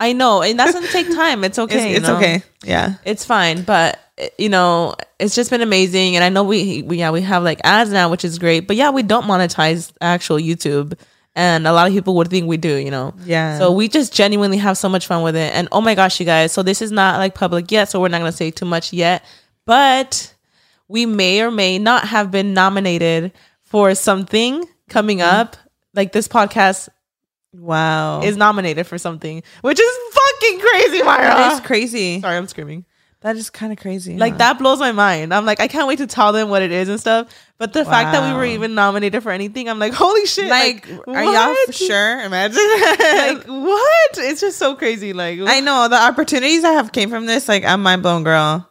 I know, and that's gonna take time. It's okay. It's, you know? okay. Yeah. It's fine, but you know, it's just been amazing. And I know we, we yeah we have like ads now, which is great. But yeah, we don't monetize actual YouTube, and a lot of people would think we do. You know. Yeah. So we just genuinely have so much fun with it. And oh my gosh, you guys! So this is not like public yet, so we're not gonna say too much yet. But we may or may not have been nominated for something coming Mm-hmm. up. Like this podcast wow. is nominated for something, which is fucking crazy, Mayra. is crazy. Sorry, I'm screaming. That is kind of crazy. Like huh? that blows my mind. I'm like, I can't wait to tell them what it is and stuff. But the fact that we were even nominated for anything, I'm like, holy shit! Like, are y'all for sure? Imagine. Like what? It's just so crazy. Like I know the opportunities I have came from this. Like, I'm mind blown, girl.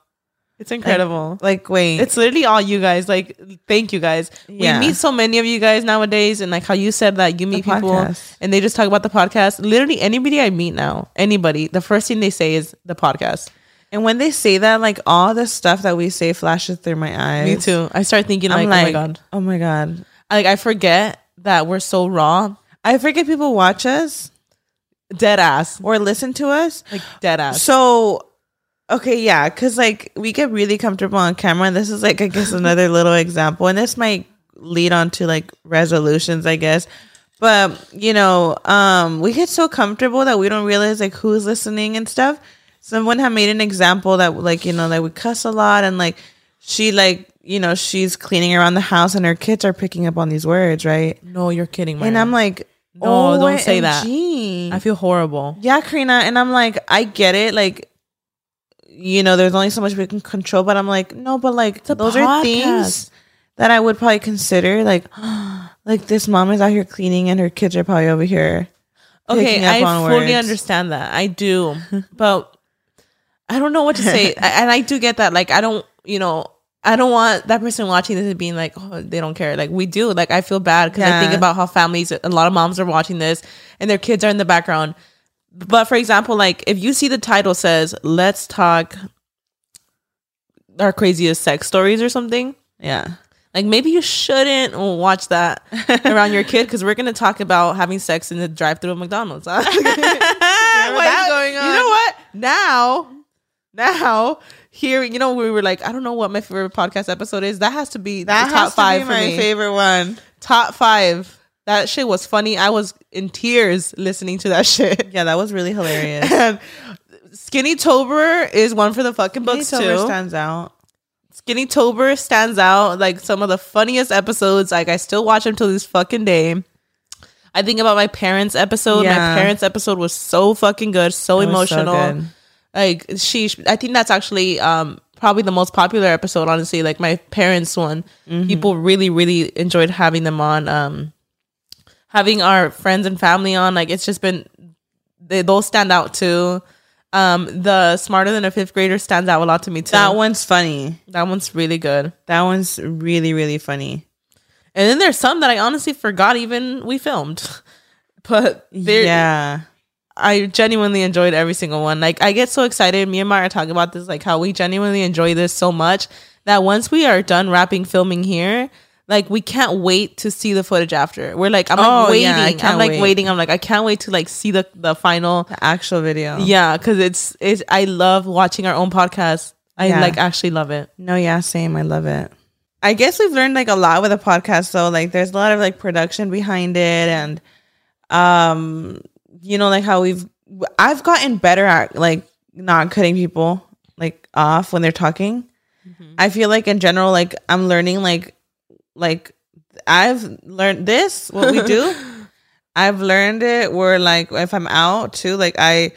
it's incredible. Like, wait, it's literally all you guys. Like, thank you guys. Yeah. We meet so many of you guys nowadays, and like how you said that you meet people and they just talk about the podcast. Literally, anybody I meet now, anybody, the first thing they say is the podcast. And when they say that, like all the stuff that we say flashes through my eyes. Me too. I start thinking like, I'm oh my god, oh my god. like I forget that we're so raw, I forget people watch us dead ass, or listen to us. like dead ass. So, okay, yeah, because like we get really comfortable on camera. And this is like, I guess, another little example. And this might lead on to like resolutions, I guess. But you know, um, we get so comfortable that we don't realize like who's listening and stuff. Someone had made an example that like you know that we cuss a lot and like she like you know she's cleaning around the house and her kids are picking up on these words, right? no, you're kidding, right? And I'm like, No, don't say that. I feel horrible. Yeah, Karina, and I'm like, I get it. Like, you know, there's only so much we can control, but I'm like, no, but like, those are things that I would probably consider. Like, like this mom is out here cleaning, and her kids are probably over here. Okay, I fully words. understand that. I do, but I don't know what to say. I, and I do get that. Like, I don't, you know, I don't want that person watching this and being like, oh, they don't care. Like, we do. Like, I feel bad because I think about how families, a lot of moms are watching this and their kids are in the background. But for example, like, if you see the title says, let's talk our craziest sex stories or something, Yeah, like maybe you shouldn't watch that around your kid because we're gonna talk about having sex in the drive-through of McDonald's. Huh? That's going You know what? Now, now here, you know, we were like, I don't know what my favorite podcast episode is. That has to be that the top has to five my me. favorite one. Top five. That shit was funny. I was in tears listening to that shit. Yeah, that was really hilarious. And Skinny Tober is one for the fucking books Skinny Tober too. stands out. Skinny Tober stands out like some of the funniest episodes. Like I still watch them till this fucking day. I think about my parents' episode. Yeah. My parents' episode was so fucking good, so It was so emotional. good. Like she, I think that's actually um probably the most popular episode. Honestly, like my parents' one, Mm-hmm. people really, really enjoyed having them on. Um, having our friends and family on, like it's just been they those stand out too. Um, the smarter than a fifth grader stands out a lot to me too. That one's funny. That one's really good. That one's really really funny. And then there's some that I honestly forgot even we filmed. But Yeah. I genuinely enjoyed every single one. Like I get so excited. Me and Mayra talk about this, like how we genuinely enjoy this so much that once we are done wrapping filming here, like we can't wait to see the footage after. We're like, I'm like Oh, waiting. yeah, I'm like wait. waiting. I'm like, I can't wait to like see the the final. The actual video. Yeah, because it's it's. I love watching our own podcast. I Yeah. like actually love it. No, yeah, same. I love it. I guess we've learned like a lot with the podcast though. Like there's a lot of like production behind it and um you know like how we've I've gotten better at like not cutting people like off when they're talking. Mm-hmm. I feel like in general like I'm learning like like I've learned this what we do. I've learned it where like if I'm out too like I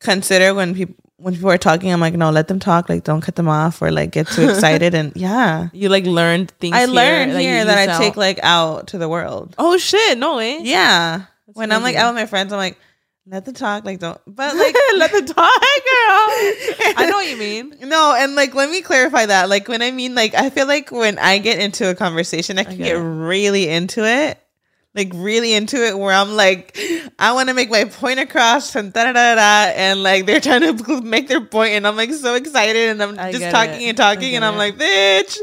consider when people when people are talking I'm like no let them talk like don't cut them off or like get too excited and yeah You like learned things. I here learned here that I out. take like out to the world Oh shit! No way. yeah when I'm like out with my friends I'm like let them talk like don't but like let the talk, girl. I know what you mean. No, and like let me clarify that. Like when I mean like I feel like when I get into a conversation, I can get get really into it. Like really into it where I'm like, I want to make my point across and da da da da and like they're trying to make their point and I'm like so excited and I'm I just talking it. and talking and I'm it. like, bitch,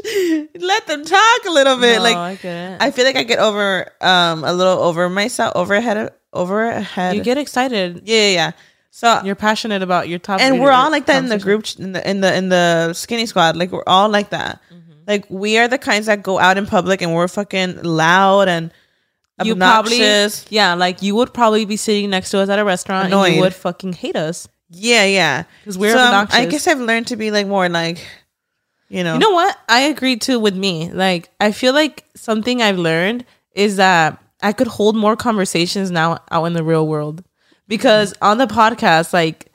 let them talk a little bit. No, like I. I feel like I get over um a little over myself overhead overhead you get excited. yeah, yeah, yeah. So You're passionate about your topic, and we're all like that in the group in the in the in the skinny squad like we're all like that Mm-hmm. like we are the kinds that go out in public and we're fucking loud and You probably, obnoxious yeah, like you would probably be sitting next to us at a restaurant and you would fucking hate us. yeah yeah because we're So, um, i guess i've learned to be like more like you know You know what? I agree too with me. Like, I feel like something I've learned is that I could hold more conversations now out in the real world because on the podcast, like,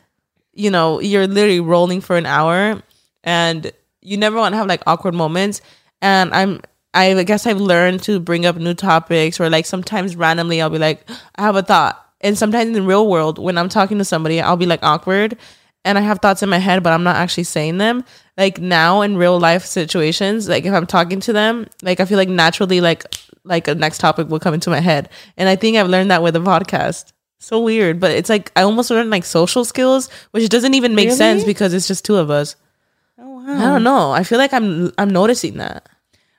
you know, you're literally rolling for an hour and you never want to have like awkward moments. And I'm, I guess I've learned to bring up new topics or like sometimes randomly I'll be like, I have a thought. And sometimes in the real world, when I'm talking to somebody, I'll be like awkward and I have thoughts in my head, but I'm not actually saying them. Like now in real life situations, like if I'm talking to them, like I feel like naturally, like like a next topic will come into my head, and I think I've learned that with a podcast. So weird, but it's like I almost learned like social skills, which doesn't even make sense because it's just two of us. oh I don't know. I feel like I'm I'm noticing that.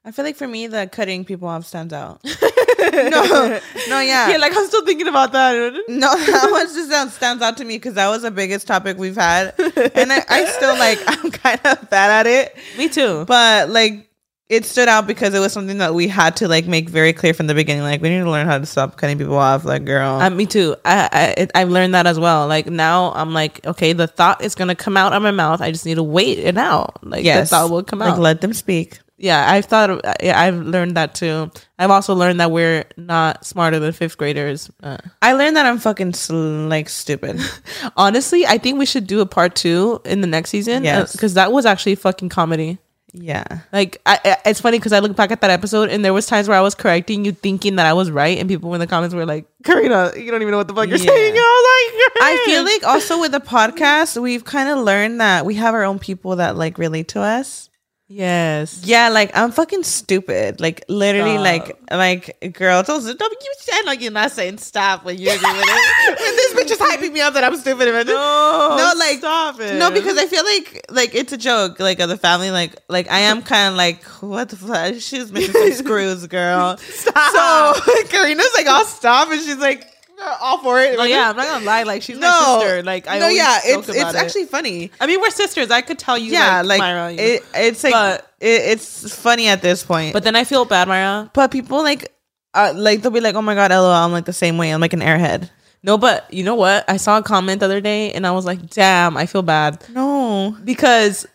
I feel like for me the cutting people off stands out no no yeah Yeah, like I'm still thinking about that. no, that one just sounds, stands out to me because that was the biggest topic we've had, and I, I still like I'm kind of bad at it. Me too. but like it stood out because it was something that we had to like make very clear from the beginning like we need to learn how to stop cutting people off like girl Uh, me too. I, I I've learned that as well. Like now, I'm like, okay, the thought is gonna come out of my mouth. I just need to wait it out. Like yes the thought will come like out. Like let them speak yeah, I've thought. Of, yeah, I've learned that too. I've also learned that we're not smarter than fifth graders. Uh, i learned that i'm fucking sl- like stupid honestly, I think we should do a part two in the next season. Yes. because that was actually fucking comedy. yeah Like, I, I- it's funny because I look back at that episode and there was times where I was correcting you, thinking that I was right, and people in the comments were like, "Karina, you don't even know what the fuck you're Yeah. saying." And I was like, i feel like also with the podcast we've kind of learned that we have our own people that like relate to us yes, yeah like i'm fucking stupid like literally Stop. like like girl don't, don't you sound like you're not saying stop when you're doing it when this bitch is hyping me up that i'm stupid no no like stop it. No, because I feel like like it's a joke, like of the family. Like like I am kind of like what the fuck? She's making some screws, girl. Stop. So Karina's like, I'll stop, and she's like, all for it. No, yeah, I'm not gonna lie. Like she's no, my sister. Like I no, yeah, it's it's it. actually funny. I mean, we're sisters. I could tell you. Yeah, like, like Mayra, it, it's like But- it, it's funny at this point. but then I feel bad, Mayra. but people like. Uh, like they'll be like, "Oh my god, LOL!" I'm like the same way. I'm like an airhead. No, but you know what? I saw a comment the other day, and I was like, "Damn, I feel bad." No, because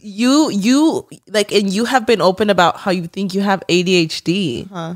you you like and you have been open about how you think you have ADHD Huh.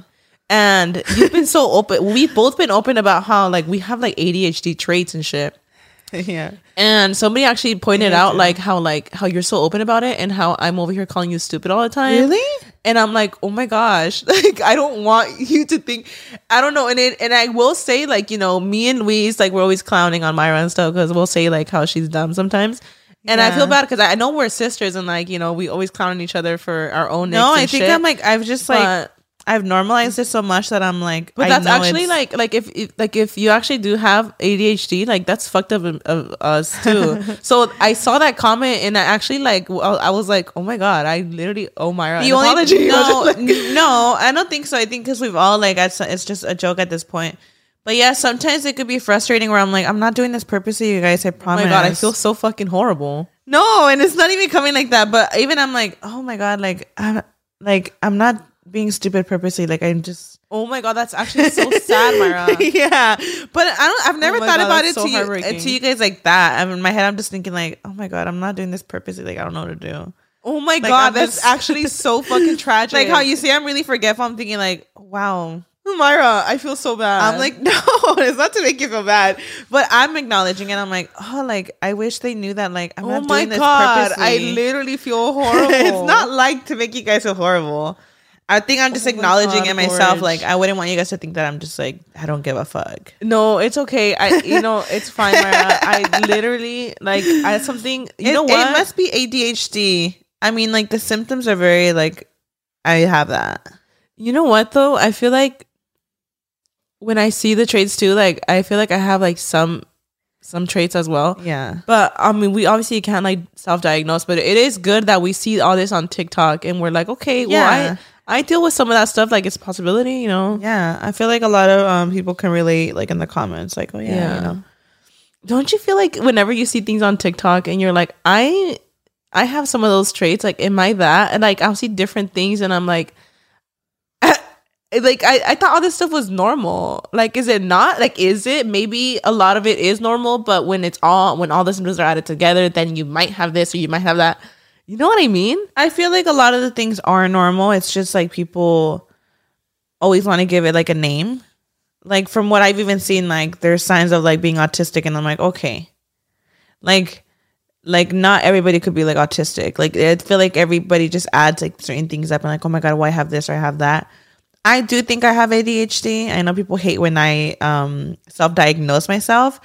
And you've been so open we've both been open about how like we have like ADHD traits and shit yeah. and somebody actually pointed Yeah, out like how like how you're so open about it and how I'm over here calling you stupid all the time Really? and I'm like, oh my gosh, like I don't want you to think. I don't know, and it, and I will say like you know me and Louise like we're always clowning on Mayra and stuff because we'll say like how she's dumb sometimes, and I feel bad because I know we're sisters and like you know we always clown on each other for our own. No, I think shit, I'm like I've just like I've normalized it so much that I'm like. But I that's actually like like if, if like if you actually do have ADHD, like that's fucked up of, us too. so I saw that comment and I actually like well, I was like, oh my god, I literally owe Mayra an the only apology. No, like- no, I don't think so. I think because we've all like it's, it's just a joke at this point. But yeah, sometimes it could be frustrating where I'm like, I'm not doing this purposely, you guys. I promise. oh my god, I feel so fucking horrible. no, and it's not even coming like that. But even I'm like, oh my god, like I'm like I'm not being stupid purposely. Like I'm just Oh my god, that's actually so sad, Mayra. yeah. But I don't. I've never oh my thought God, about it so to you uh, to you guys like that. I mean, in my head, I'm just thinking like, oh my god, I'm not doing this purposely. Like I don't know what to do. Oh my Like, god, I'm that's just- actually so fucking tragic. Like how you see, I'm really forgetful. I'm thinking like, wow. Mayra, I feel so bad. I'm like, no, it's not to make you feel bad, but I'm acknowledging it. I'm like, oh, like I wish they knew that. Like, I'm oh not my doing this god, I literally feel horrible. it's not like to make you guys feel horrible. I think I'm just Oh acknowledging God, it myself. Gorge. Like, I wouldn't want you guys to think that I'm just like, I don't give a fuck. No, it's okay. I, you know, it's fine, Mayra. I literally like I something. You it, know what? It must be ADHD. I mean, like the symptoms are very like, I have that. You know what though? I feel like when I see the traits too, like I feel like I have like some some traits as well. Yeah. But I mean, we obviously can't like self-diagnose, but it is good that we see all this on TikTok and we're like, okay, Yeah. well, I I deal with some of that stuff. Like it's a possibility, you know. Yeah. I feel like a lot of um people can relate like in the comments, like, oh yeah, Yeah. you know. don't you feel like whenever you see things on TikTok and you're like, I I have some of those traits, like am I that? And like I'll see different things and I'm like like I, I thought all this stuff was normal. Like is it not? Like is it? Maybe a lot of it is normal, but when it's all when all the symptoms are added together, then you might have this or you might have that. You know what I mean? I feel like a lot of the things are normal. It's just like people always want to give it like a name. Like from what I've even seen, like there's signs of like being autistic, and I'm like, okay, like, like not everybody could be like autistic. Like I feel like everybody just adds like certain things up, and like, oh my god, why I have this or I have that. I do think I have ADHD. I know people hate when I um self-diagnose myself,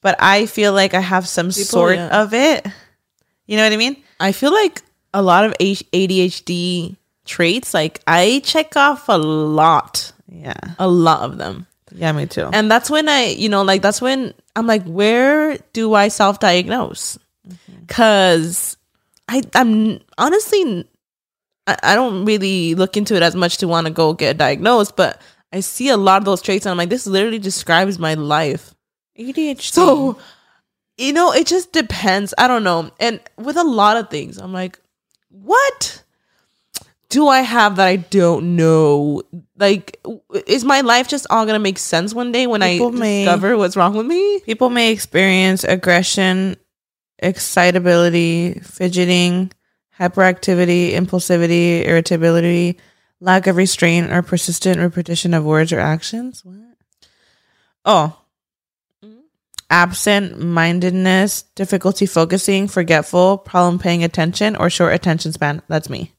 but I feel like I have some sort yeah. of it. You know what I mean? I feel like a lot of ADHD traits, like I check off a lot, Yeah. a lot of them. Yeah, me too. And that's when I, you know, like that's when I'm like, where do I self diagnose? Because mm-hmm. I, I'm honestly, I, I don't really look into it as much to want to go get diagnosed, but I see a lot of those traits and I'm like, this literally describes my life. ADHD. So, you know, it just depends. I don't know. And with a lot of things, I'm like, what do I have that I don't know? Like, is my life just all gonna make sense one day when People I may- discover what's wrong with me? people may experience aggression, excitability, fidgeting, hyperactivity, impulsivity, irritability, lack of restraint, or persistent repetition of words or actions. What? Oh. Absent mindedness, difficulty focusing, forgetful, problem paying attention, or short attention span. That's me.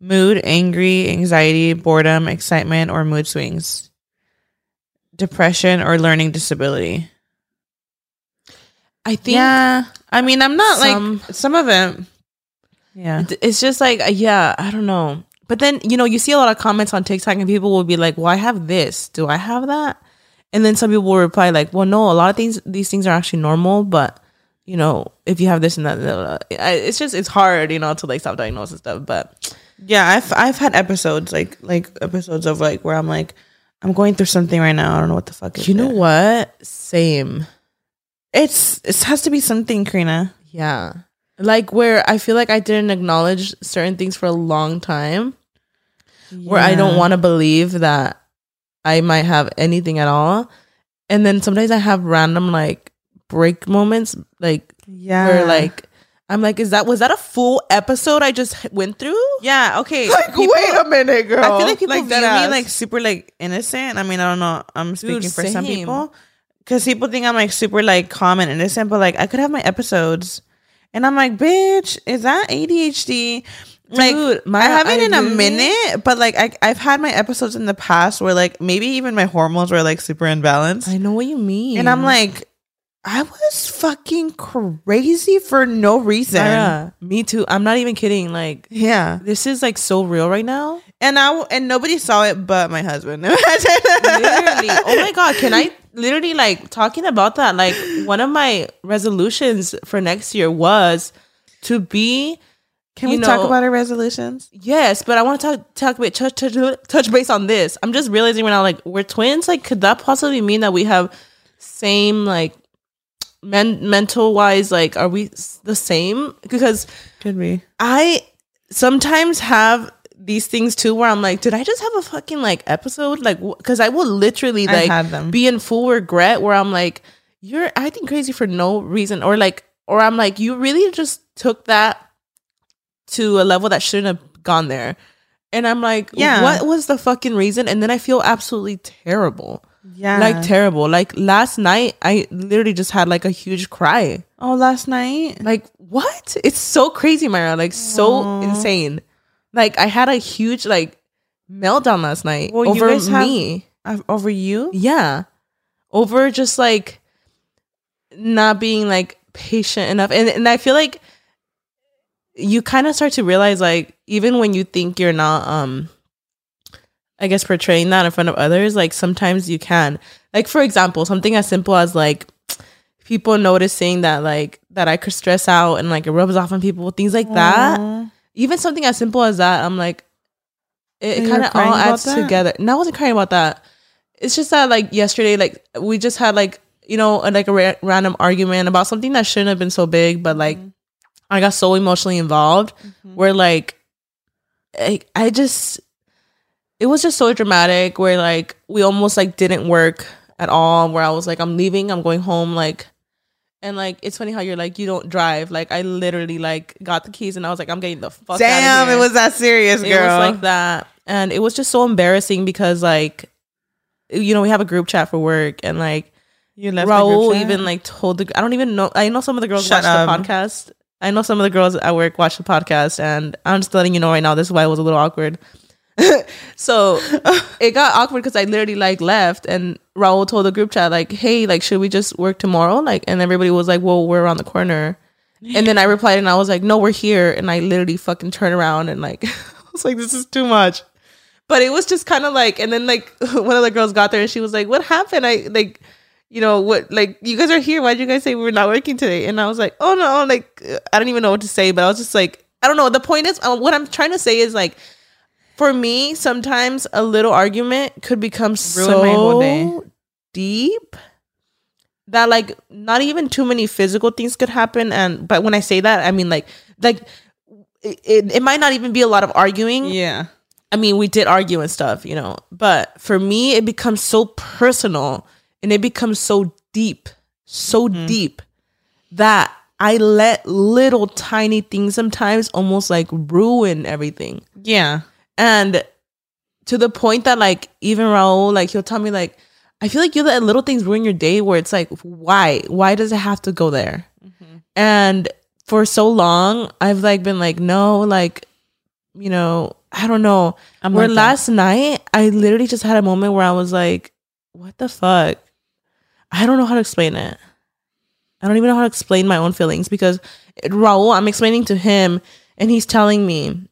Mood, angry, anxiety, boredom, excitement, or mood swings. Depression or learning disability. I think yeah, I mean, I'm not some- like some of it. Yeah, it's just like, uh, yeah, I don't know. But then, you know, you see a lot of comments on TikTok and people will be like, well, I have this. Do I have that? And then some people will reply like, well, no, a lot of things, these things are actually normal, but you know, if you have this and that, blah, blah, blah. It's just, it's hard, you know, to like self diagnose and stuff. But yeah. I've I've had episodes like like episodes of like where I'm like I'm going through something right now. I don't know what the fuck. Is you know it. what? Same. It's it has to be something, Karina. Yeah. Like where I feel like I didn't acknowledge certain things for a long time, where I don't want to believe that I might have anything at all. And then sometimes I have random like break moments, like Yeah, where like I'm like, is that was that a full episode I just went through? yeah. Okay, Like, people- wait a minute, girl. I feel like people view that me like super like innocent. I mean, I don't know. I'm speaking Dude, for some people because people think I'm like super like calm and innocent, but like I could have my episodes, and I'm like, bitch, is that ADHD? Like Dude, I haven't I in a minute, but like I I've had my episodes in the past where like maybe even my hormones were like super imbalanced, I know what you mean. and I'm like. I was fucking crazy for no reason. yeah, me too. I'm not even kidding. Like Yeah, this is like so real right now. and I and nobody saw it but my husband. literally oh my god can i literally like talking about that like one of my resolutions for next year was to be Can we talk about our resolutions? yes but i want to talk talk about touch, touch touch base on this i'm just realizing right now like we're twins like could that possibly mean that we have same like men mental wise like are we the same because Could be. I sometimes have these things too where I'm like, did I just have a fucking like episode? Like, because I will literally like be in full regret where I'm like, you're acting crazy for no reason, or like, or I'm like, you really just took that to a level that shouldn't have gone there. And I'm like, Yeah. what was the fucking reason? And then I feel absolutely terrible. Yeah. Like terrible. Like last night I literally just had like a huge cry. oh, last night. Like what? It's so crazy, Myra. Like so insane. Like I had a huge like meltdown last night Well, over have- me. Uh, over you? Yeah. Over just like not being like patient enough. And and I feel like you kind of start to realize like even when you think you're not um I guess portraying that in front of others, like sometimes you can. Like for example, something as simple as like people noticing that like that I could stress out and like it rubs off on people, things like that. Aw. Even something as simple as that, I'm like, it kind of all adds that? together. And I wasn't crying about that. It's just that like yesterday, like we just had like you know, like a ra- random argument about something that shouldn't have been so big, but like Mhm. I got so emotionally involved Mhm. where like I, I just it was just so dramatic where like we almost like didn't work at all where I was like I'm leaving, I'm going home like and like it's funny how you're like you don't drive. Like I literally like got the keys and I was like I'm getting the fuck Damn, out of it was that serious, It girl. was like that. And it was just so embarrassing because like you know, we have a group chat for work and like you left the Raul even like told the I don't even know I know some of the girls Shut watch up. the podcast. I know some of the girls at work watch the podcast and I'm just letting you know right now this is why it was a little awkward. so it got awkward because I literally like left and Raul told the group chat like, hey, like should we just work tomorrow? Like and everybody was like, Well, we're around the corner. And then I replied and I was like, No, we're here and I literally fucking turned around and like I was like, This is too much. But it was just kind of like and then like one of the girls got there and she was like, What happened? I like you know what like you guys are here. Why did you guys say we're not working today? And i was like oh no like uh, i don't even know what to say but i was just like i don't know. The point is uh, what i'm trying to say is like for me sometimes a little argument could become Ruin my whole day. so deep that like not even too many physical things could happen. And but when i say that i mean like like it, it, it might not even be a lot of arguing. Yeah. I mean, we did argue and stuff, you know, but for me, it becomes so personal and it becomes so deep, so Mhm. deep that I let little tiny things sometimes almost like ruin everything. Yeah. And to the point that, like, even Raul, like, he'll tell me, like, I feel like you let little things ruin your day where it's like, why? Why does it have to go there? Mm-hmm. And for so long, I've like been like, no, like, you know, I don't know. I'm where like that. last night, I literally just had a moment where I was like, what the fuck? I don't know how to explain it. I don't even know how to explain my own feelings because Raul, I'm explaining to him and he's telling me,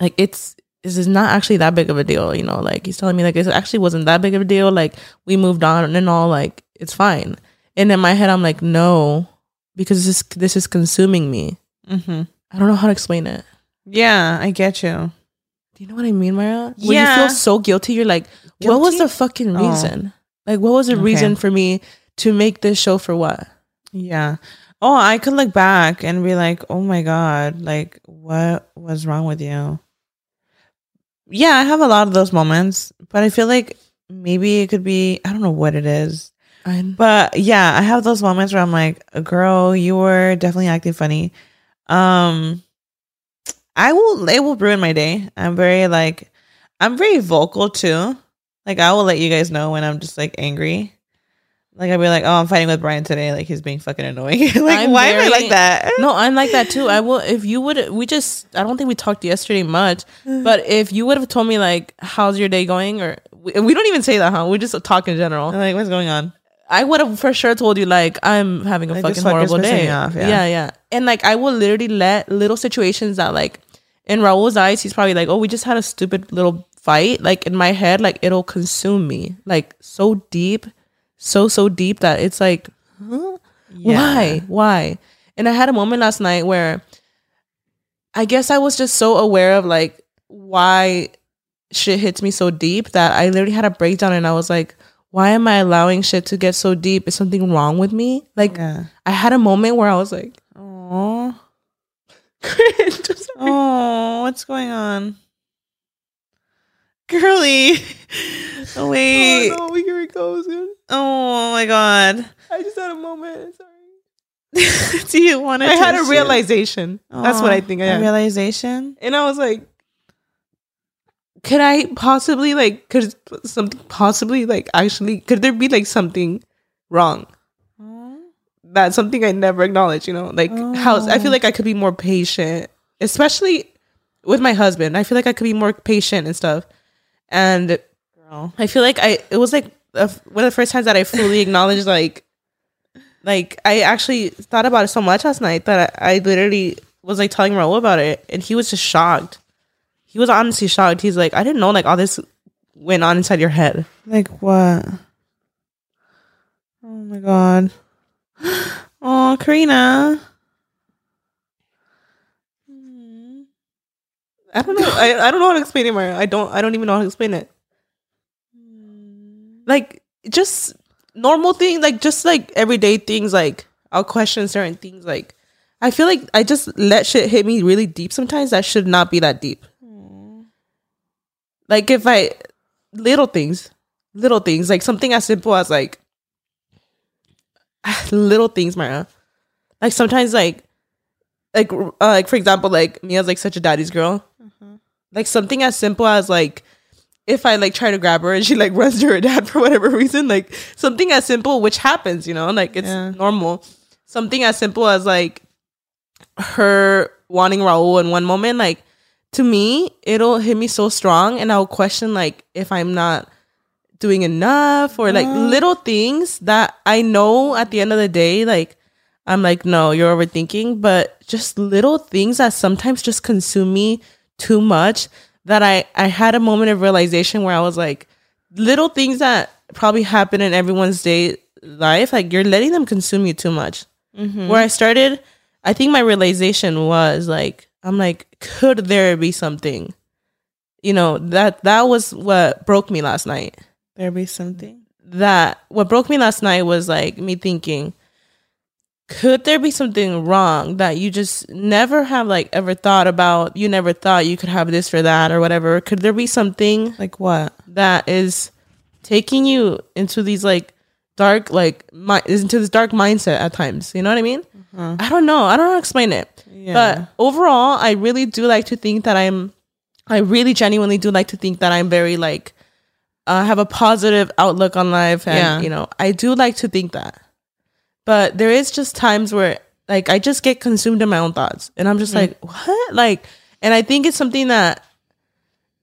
like, it's, this is not actually that big of a deal, you know, like he's telling me like it actually wasn't that big of a deal. Like we moved on and all, like it's fine. And in my head, I'm like, no, because this is this is consuming me. Mm-hmm. I don't know how to explain it. Yeah, I get you. Do you know what I mean, Mayra? When Yeah. you feel so guilty, you're like, what was the fucking Oh. Like, what was the Okay. reason for me to make this show for what? Yeah. Oh, I could look back and be like, oh my God, like, what was wrong with you? Yeah, I have a lot of those moments, but I feel like maybe it could be, I don't know what it is. I, But yeah, I have those moments where I'm like, girl, you were definitely acting funny. Um, I will, it will ruin my day. I'm very like, I'm very vocal too. Like, I will let you guys know when I'm just like angry. Like, I'll be like, oh, I'm fighting with Brian today. Like, he's being fucking annoying. like, I'm why am I like that? no, I'm like that too. I will, if you would, we just, I don't think we talked yesterday much, but if you would have told me, like, how's your day going? Or we, we don't even say that, huh? We just talk in general. I'm like, what's going on? I would have for sure told you like I'm having a Like, fucking horrible day. off, yeah. yeah, yeah. And like I will literally let little situations that like in Raul's eyes, he's probably like, "Oh, we just had a stupid little fight." Like in my head, like it'll consume me like so deep, so so deep that it's like, huh? why, why? And I had a moment last night where I guess I was just so aware of like why shit hits me so deep that I literally had a breakdown and I was like, why am I allowing shit to get so deep? Is something wrong with me? Like Yeah. I had a moment where I was like, Oh, cringe. I'm sorry. oh, what's going on, girly? Oh wait. Oh, no, here it goes. Oh my god. I just had a moment. Sorry. Do you want to? I had a realization. That's what I think I A had. realization. and I was like, could I possibly like could something possibly like actually could there be like something wrong? That's something I never acknowledged, you know? Like how I feel Oh. like I could be more patient, especially with my husband. I feel like I could be more patient and stuff. And Girl. I feel like I it was like a, one of the first times that I fully acknowledged like like I actually thought about it so much last night that I, I literally was like telling Raul about it and he was just shocked. He was honestly shocked. He's like, I didn't know like all this went on inside your head. Like what? Oh my god. Oh, Karina. I don't know. I, I don't know how to explain it, Maria. I don't I don't even know how to explain it. Like just normal things, like just like everyday things, like I'll question certain things. Like I feel like I just let shit hit me really deep sometimes that should not be that deep. Like if I little things, little things, like something as simple as like little things, Mayra. Like sometimes like like uh, like for example, like Mia's like such a daddy's girl. Like something as simple as like if I like try to grab her and she like runs to her dad for whatever reason, like something as simple, which happens, you know, like it's Yeah. normal. Something as simple as like her wanting Raul in one moment, like to me, it'll hit me so strong and I'll question like if I'm not doing enough or like mm. little things that I know at the end of the day, like I'm like, no, you're overthinking, but just little things that sometimes just consume me too much that I I had a moment of realization where I was like, little things that probably happen in everyone's day life, like you're letting them consume you too much. Mm-hmm. Where I started, I think my realization was like, I'm like, could there be something? You know, that that was what broke me last night There be something. that what broke me last night was like me thinking could there be something wrong that you just never have like ever thought about? You never thought you could have this or that or whatever. Could there be something Like what? that is taking you into these like dark like mi- into this dark mindset at times? You know what i mean? I don't know. I don't know how to explain it. Yeah. but overall i really do like to think that i'm i really genuinely do like to think that i'm very like uh, have a positive outlook on life and Yeah. you know i do like to think that but there is just times where like i just get consumed in my own thoughts. And i'm just like what? Like and i think it's something that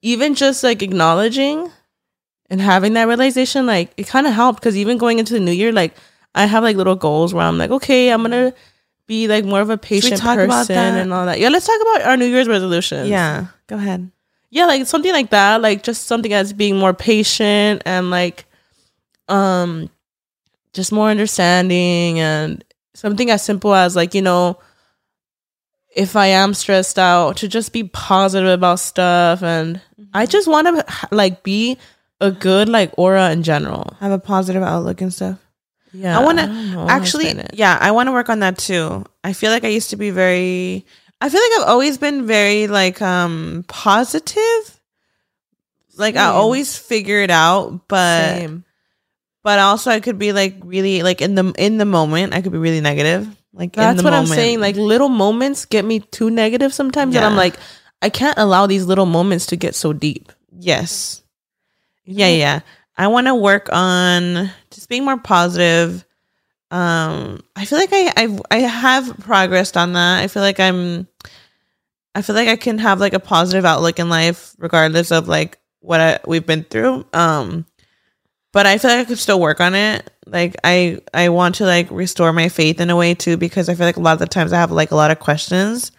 even just like acknowledging and having that realization like it kind of helped. Because even going into the new year like i have like little goals where i'm like okay i'm gonna be like more of a patient person and all that. Yeah let's talk about our new year's resolutions. Yeah. Go ahead. yeah like something like that like just something as being more patient and like um just more understanding and something as simple as like you know if i am stressed out to just be positive about stuff and i just want to like be a good like aura in general Have a positive outlook and stuff. yeah I want to don't know how to actually, yeah, I want to work on that too. I feel like I used to be very, I feel like I've always been very like um positive. Like I always figure it out, but Same. But also I could be like really like in the in the moment I could be really negative. Like in That's what moment. I'm saying. Like little moments get me too negative sometimes, and I'm like, I can't allow these little moments to get so deep. yes, yeah, yeah. I want to work on just being more positive. Um, I feel like I I I have progressed on that. I feel like I'm. I feel like I can have like a positive outlook in life, regardless of like what I, we've been through. Um, but I feel like I could still work on it. Like I I want to like restore my faith in a way too, because I feel like a lot of the times I have like a lot of questions,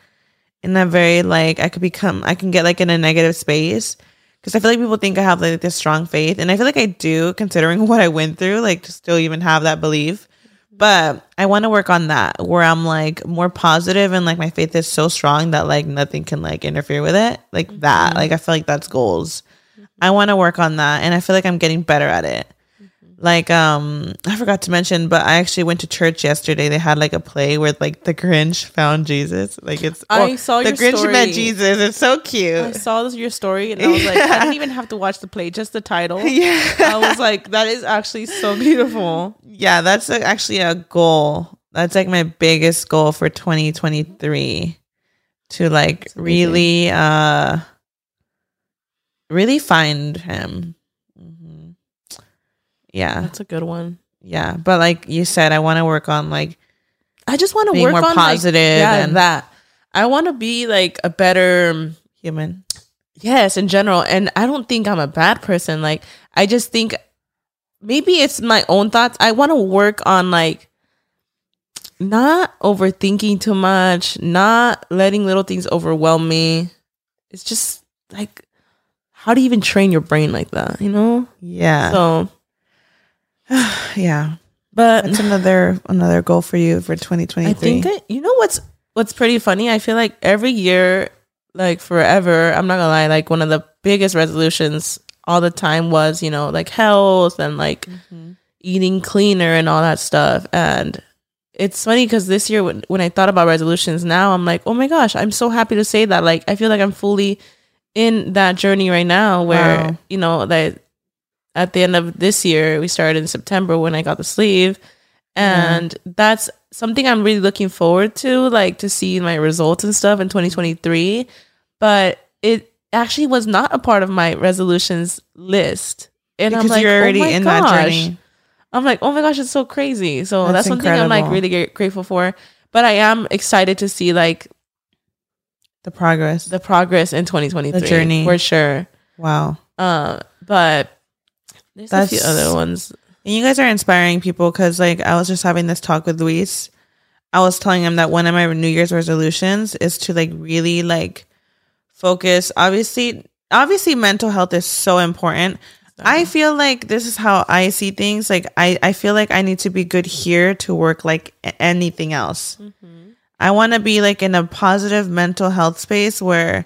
and I'm very like I could become I can get like in a negative space because I feel like people think I have like this strong faith, and I feel like I do, considering what I went through, like to still even have that belief. But I want to work on that where I'm like more positive and like my faith is so strong that like nothing can like interfere with it. Like that. Mm-hmm. Like I feel like that's goals. I want to work on that and I feel like I'm getting better at it. Like um I forgot to mention, but I actually went to church yesterday. They had like a play where like the Grinch found Jesus. Like it's I or saw the Grinch story. met Jesus. It's so cute. I saw this, your story and I was like, I didn't even have to watch the play, just the title. Yeah. I was like, that is actually so beautiful. yeah, that's like actually a goal. That's like my biggest goal for 2023 to like That's amazing. really uh really find him. Mhm. Yeah. That's a good one. Yeah, but like you said I want to work on like I just want to work more on like, positive yeah, and- that. I want to be like a better, human. yes, in general. And I don't think I'm a bad person. Like, I just think maybe it's my own thoughts. I want to work on like not overthinking too much, not letting little things overwhelm me. It's just like, how do you even train your brain like that? You know? Yeah. So, yeah. but That's another another goal for you for 2023. I think that you know what's what's pretty funny. I feel like every year, like forever, I'm not gonna lie, like one of the biggest resolutions all the time was you know like health and like mm-hmm. eating cleaner and all that stuff. And it's funny because this year when, when I thought about resolutions, now I'm like, oh my gosh, I'm so happy to say that. Like, I feel like I'm fully in that journey right now where, Wow. you know, that at the end of this year, we started in September when I got the sleeve. And that's something I'm really looking forward to, like to see my results and stuff in 2023. But it actually was not a part of my resolutions list. And because I'm like, you're oh already oh my in that gosh. journey. I'm like, oh my gosh, it's so crazy. So That's that's, something I'm like really grateful for. But I am excited to see like The progress. the progress in 2023 The journey. for sure. wow. Uh, but there's a few other ones. And you guys are inspiring people because, like, I was just having this talk with Luis. I was telling him that one of my New Year's resolutions is to like really like focus. Obviously, obviously, mental health is so important. I feel like this is how I see things. Like, I I feel like I need to be good here to work like anything else. I want to be like in a positive mental health space where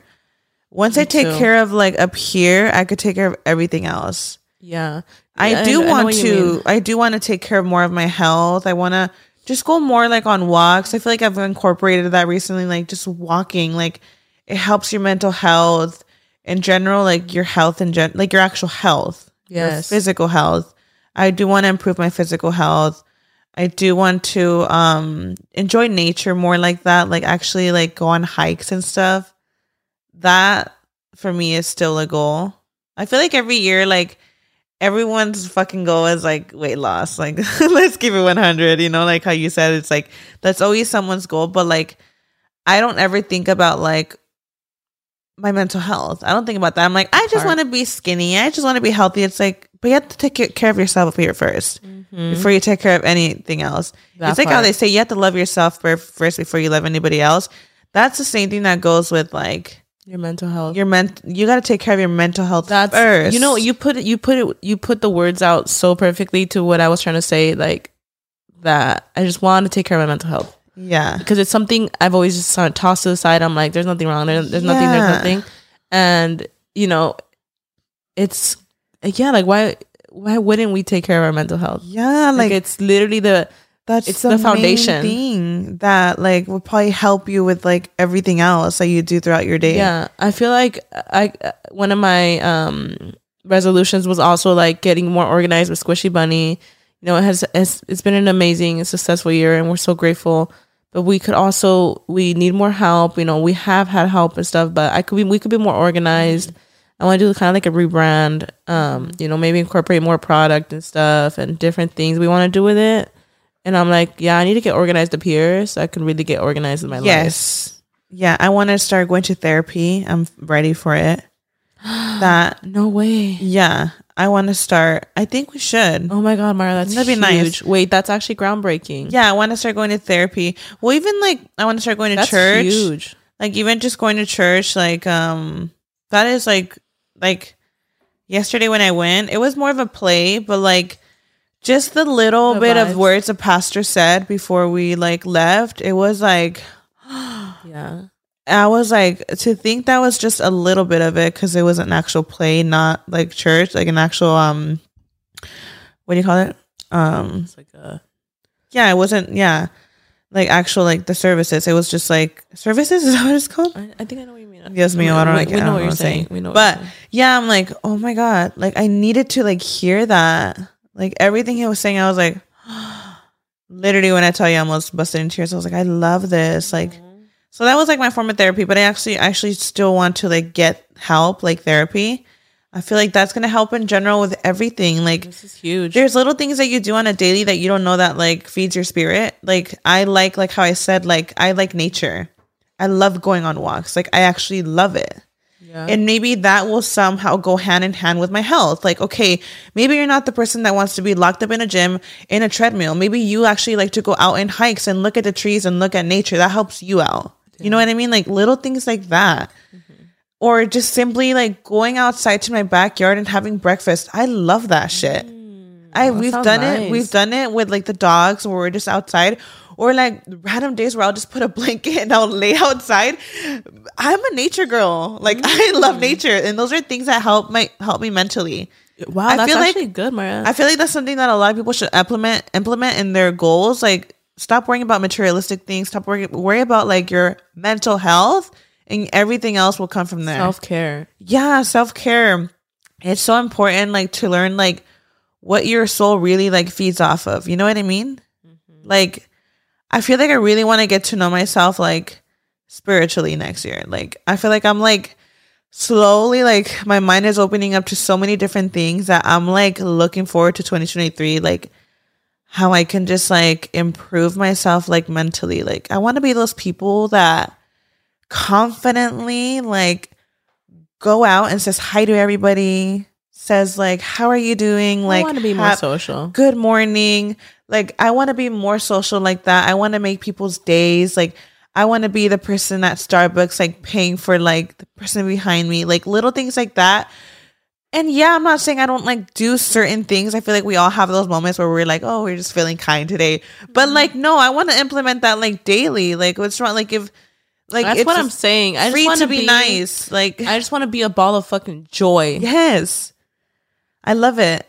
once I take too. care of like up here, I could take care of everything else. Yeah. I Yeah, do know want mean. to. I do want to take care of more of my health. I want to just go more like on walks. I feel like I've incorporated that recently. Like just walking, like it helps your mental health in general, like your health in gen, like your actual health, your Yes. physical health. I do want to improve my physical health. I do want to um enjoy nature more like that, like actually like go on hikes and stuff. That for me is still a goal. I feel like every year, like everyone's fucking goal is like weight loss. Like let's keep it 100, you know, like how you said it's like that's always someone's goal, but like I don't ever think about like my mental health. I don't think about that. I'm like, I just want to be skinny. I just want to be healthy. It's like, but you have to take care of yourself here 1st mm-hmm. before you take care of anything else. That it's like how they say you have to love yourself first before you love anybody else. That's the same thing that goes with like Your mental health. your ment. You got to take care of your mental health That's first. you know you put it you put it you put the words out so perfectly to what I was trying to say like that I just want to take care of my mental health yeah. because it's something I've always just sort of tossed to the side. I'm like, there's nothing wrong. There, there's nothing. There's nothing. And you know, it's yeah. Like why why wouldn't we take care of our mental health? Yeah, Like, like, it's literally the that's it's the, the foundation thing that like will probably help you with like everything else that you do throughout your day. Yeah, I feel like I one of my um resolutions was also like getting more organized with Squishy Bunny. You know, it has it's, it's been an amazing and successful year, and we're so grateful. But we could also we need more help. You know, we have had help and stuff, but I could be we could be more organized. I want to do kind of like a rebrand. Um, you know, maybe incorporate more product and stuff and different things we want to do with it. And I'm like, yeah, I need to get organized up here so I can really get organized in my life. Yes. Yeah, I want to start going to therapy. I'm ready for it. That No way. yeah, I want to start. I think we should. Oh my god, Mayra, that's That'd be huge. nice. Wait, that's actually groundbreaking. Yeah, I want to start going to therapy. Well, even like I want to start going to that's church. huge. Like even just going to church, like um, that is like like yesterday when I went, it was more of a play, but like just the little The bit vibes. of words the pastor said before we like left, it was like Yeah. I was like to think that was just a little bit of it because it was an actual play, not like church, like an actual um, what do you call it? Um, It's like a yeah, it wasn't yeah, like actual like the services. It was just like services. Is that what it's called? I, I think I know what you mean. Yes, me. I don't we, like. we I know don't what you're I'm saying. We know what but yeah, I'm like, oh my god, like I needed to like hear that. Like everything he was saying, I was like, literally when I tell you, I almost busted in tears. I was like, I love this. Like, mm-hmm. so that was like my form of therapy. But I actually, actually still want to like get help, like therapy. I feel like that's gonna help in general with everything. Like, this is huge. there's little things that you do on a daily that you don't know that like feeds your spirit. Like I like like how I said like I like nature. I love going on walks. Like I actually love it. yeah. And maybe that will somehow go hand in hand with my health. Like, okay, maybe you're not the person that wants to be locked up in a gym in a treadmill. Maybe you actually like to go out in hikes and look at the trees and look at nature. That helps you out. You know what I mean? Like little things like that. Or just simply like going outside to my backyard and having breakfast. I love that shit. Mm. I that we've done it. We've done it with like the dogs where we're just outside. Or like random days where I'll just put a blanket and I'll lay outside. I'm a nature girl. Like I love mm. nature. And those are things that help my help me mentally. Wow, I that's feel like- actually good, Mayra. I feel like that's something that a lot of people should implement implement in their goals. Like, stop worrying about materialistic things. Stop worrying worry about like your mental health, and everything else will come from there. Self care. yeah, self care. It's so important, like to learn like what your soul really like feeds off of. You know what I mean? Mm-hmm. Like, I feel like I really want to get to know myself like spiritually next year. Like, I feel like I'm like slowly like my mind is opening up to so many different things that I'm like looking forward to 2023. Like, how I can just like improve myself like mentally. Like, I want to be those people that confidently like go out and says hi to everybody, says like, "How are you doing?" Like, I want to be more social. good morning. Like, I want to be more social like that. I want to make people's days. Like, I want to be the person at Starbucks, like paying for like the person behind me, like little things like that. And yeah, I'm not saying I don't like do certain things. I feel like we all have those moments where we're like, oh, we're just feeling kind today. But Mm-hmm. like, no, I want to implement that like daily. Like, what's wrong? Like, if like That's what I'm saying. I free just want to be, nice. Like, I just want to be a ball of fucking joy. yes, I love it.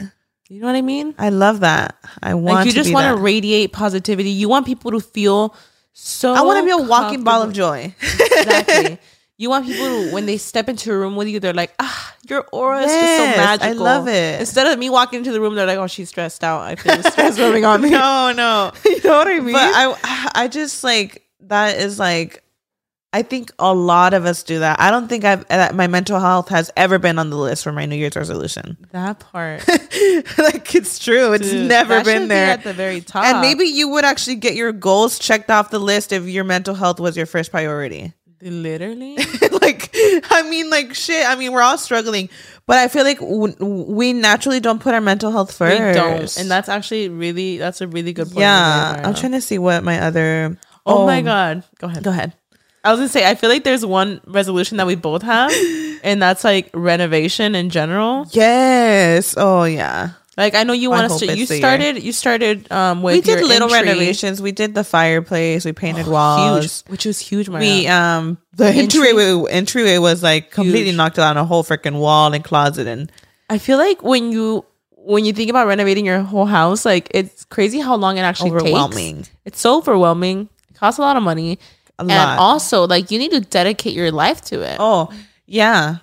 You know what I mean? I love that. I want. Like you just want to radiate positivity. You want people to feel so. I want to be a walking ball of joy. exactly. You want people to, when they step into a room with you, they're like, ah, your aura is just Yes, so I love it. Instead of me walking into the room, they're like, oh, she's stressed out. I feel the stress rubbing on me. no, no. you know what I mean? But I, I just like that is like, I think a lot of us do that. I don't think I've that my mental health has ever been on the list for my New Year's resolution. that part. like it's true. It's Dude, never been be there. at the very top. and maybe you would actually get your goals checked off the list if your mental health was your first priority. literally. like i mean like shit i mean we're all struggling but i feel like w- we naturally don't put our mental health first We don't, and that's actually really that's a really good point. yeah i'm trying to see what my other Oh, my oh. god, go ahead. go ahead I was gonna say I feel like there's one resolution that we both have, and that's like renovation in general. yes oh yeah Like I know you want us to. it's You started. You started um with we did little entry. renovations we did the fireplace we painted huge, walls which was huge. We um the Entry? entryway entryway was like completely Huge. knocked out a whole freaking wall and closet and I feel like when you when you think about renovating your whole house, like it's crazy how long it actually Overwhelming. takes. It's so overwhelming. It costs a lot of money, a and lot also like you need to dedicate your life to it. oh yeah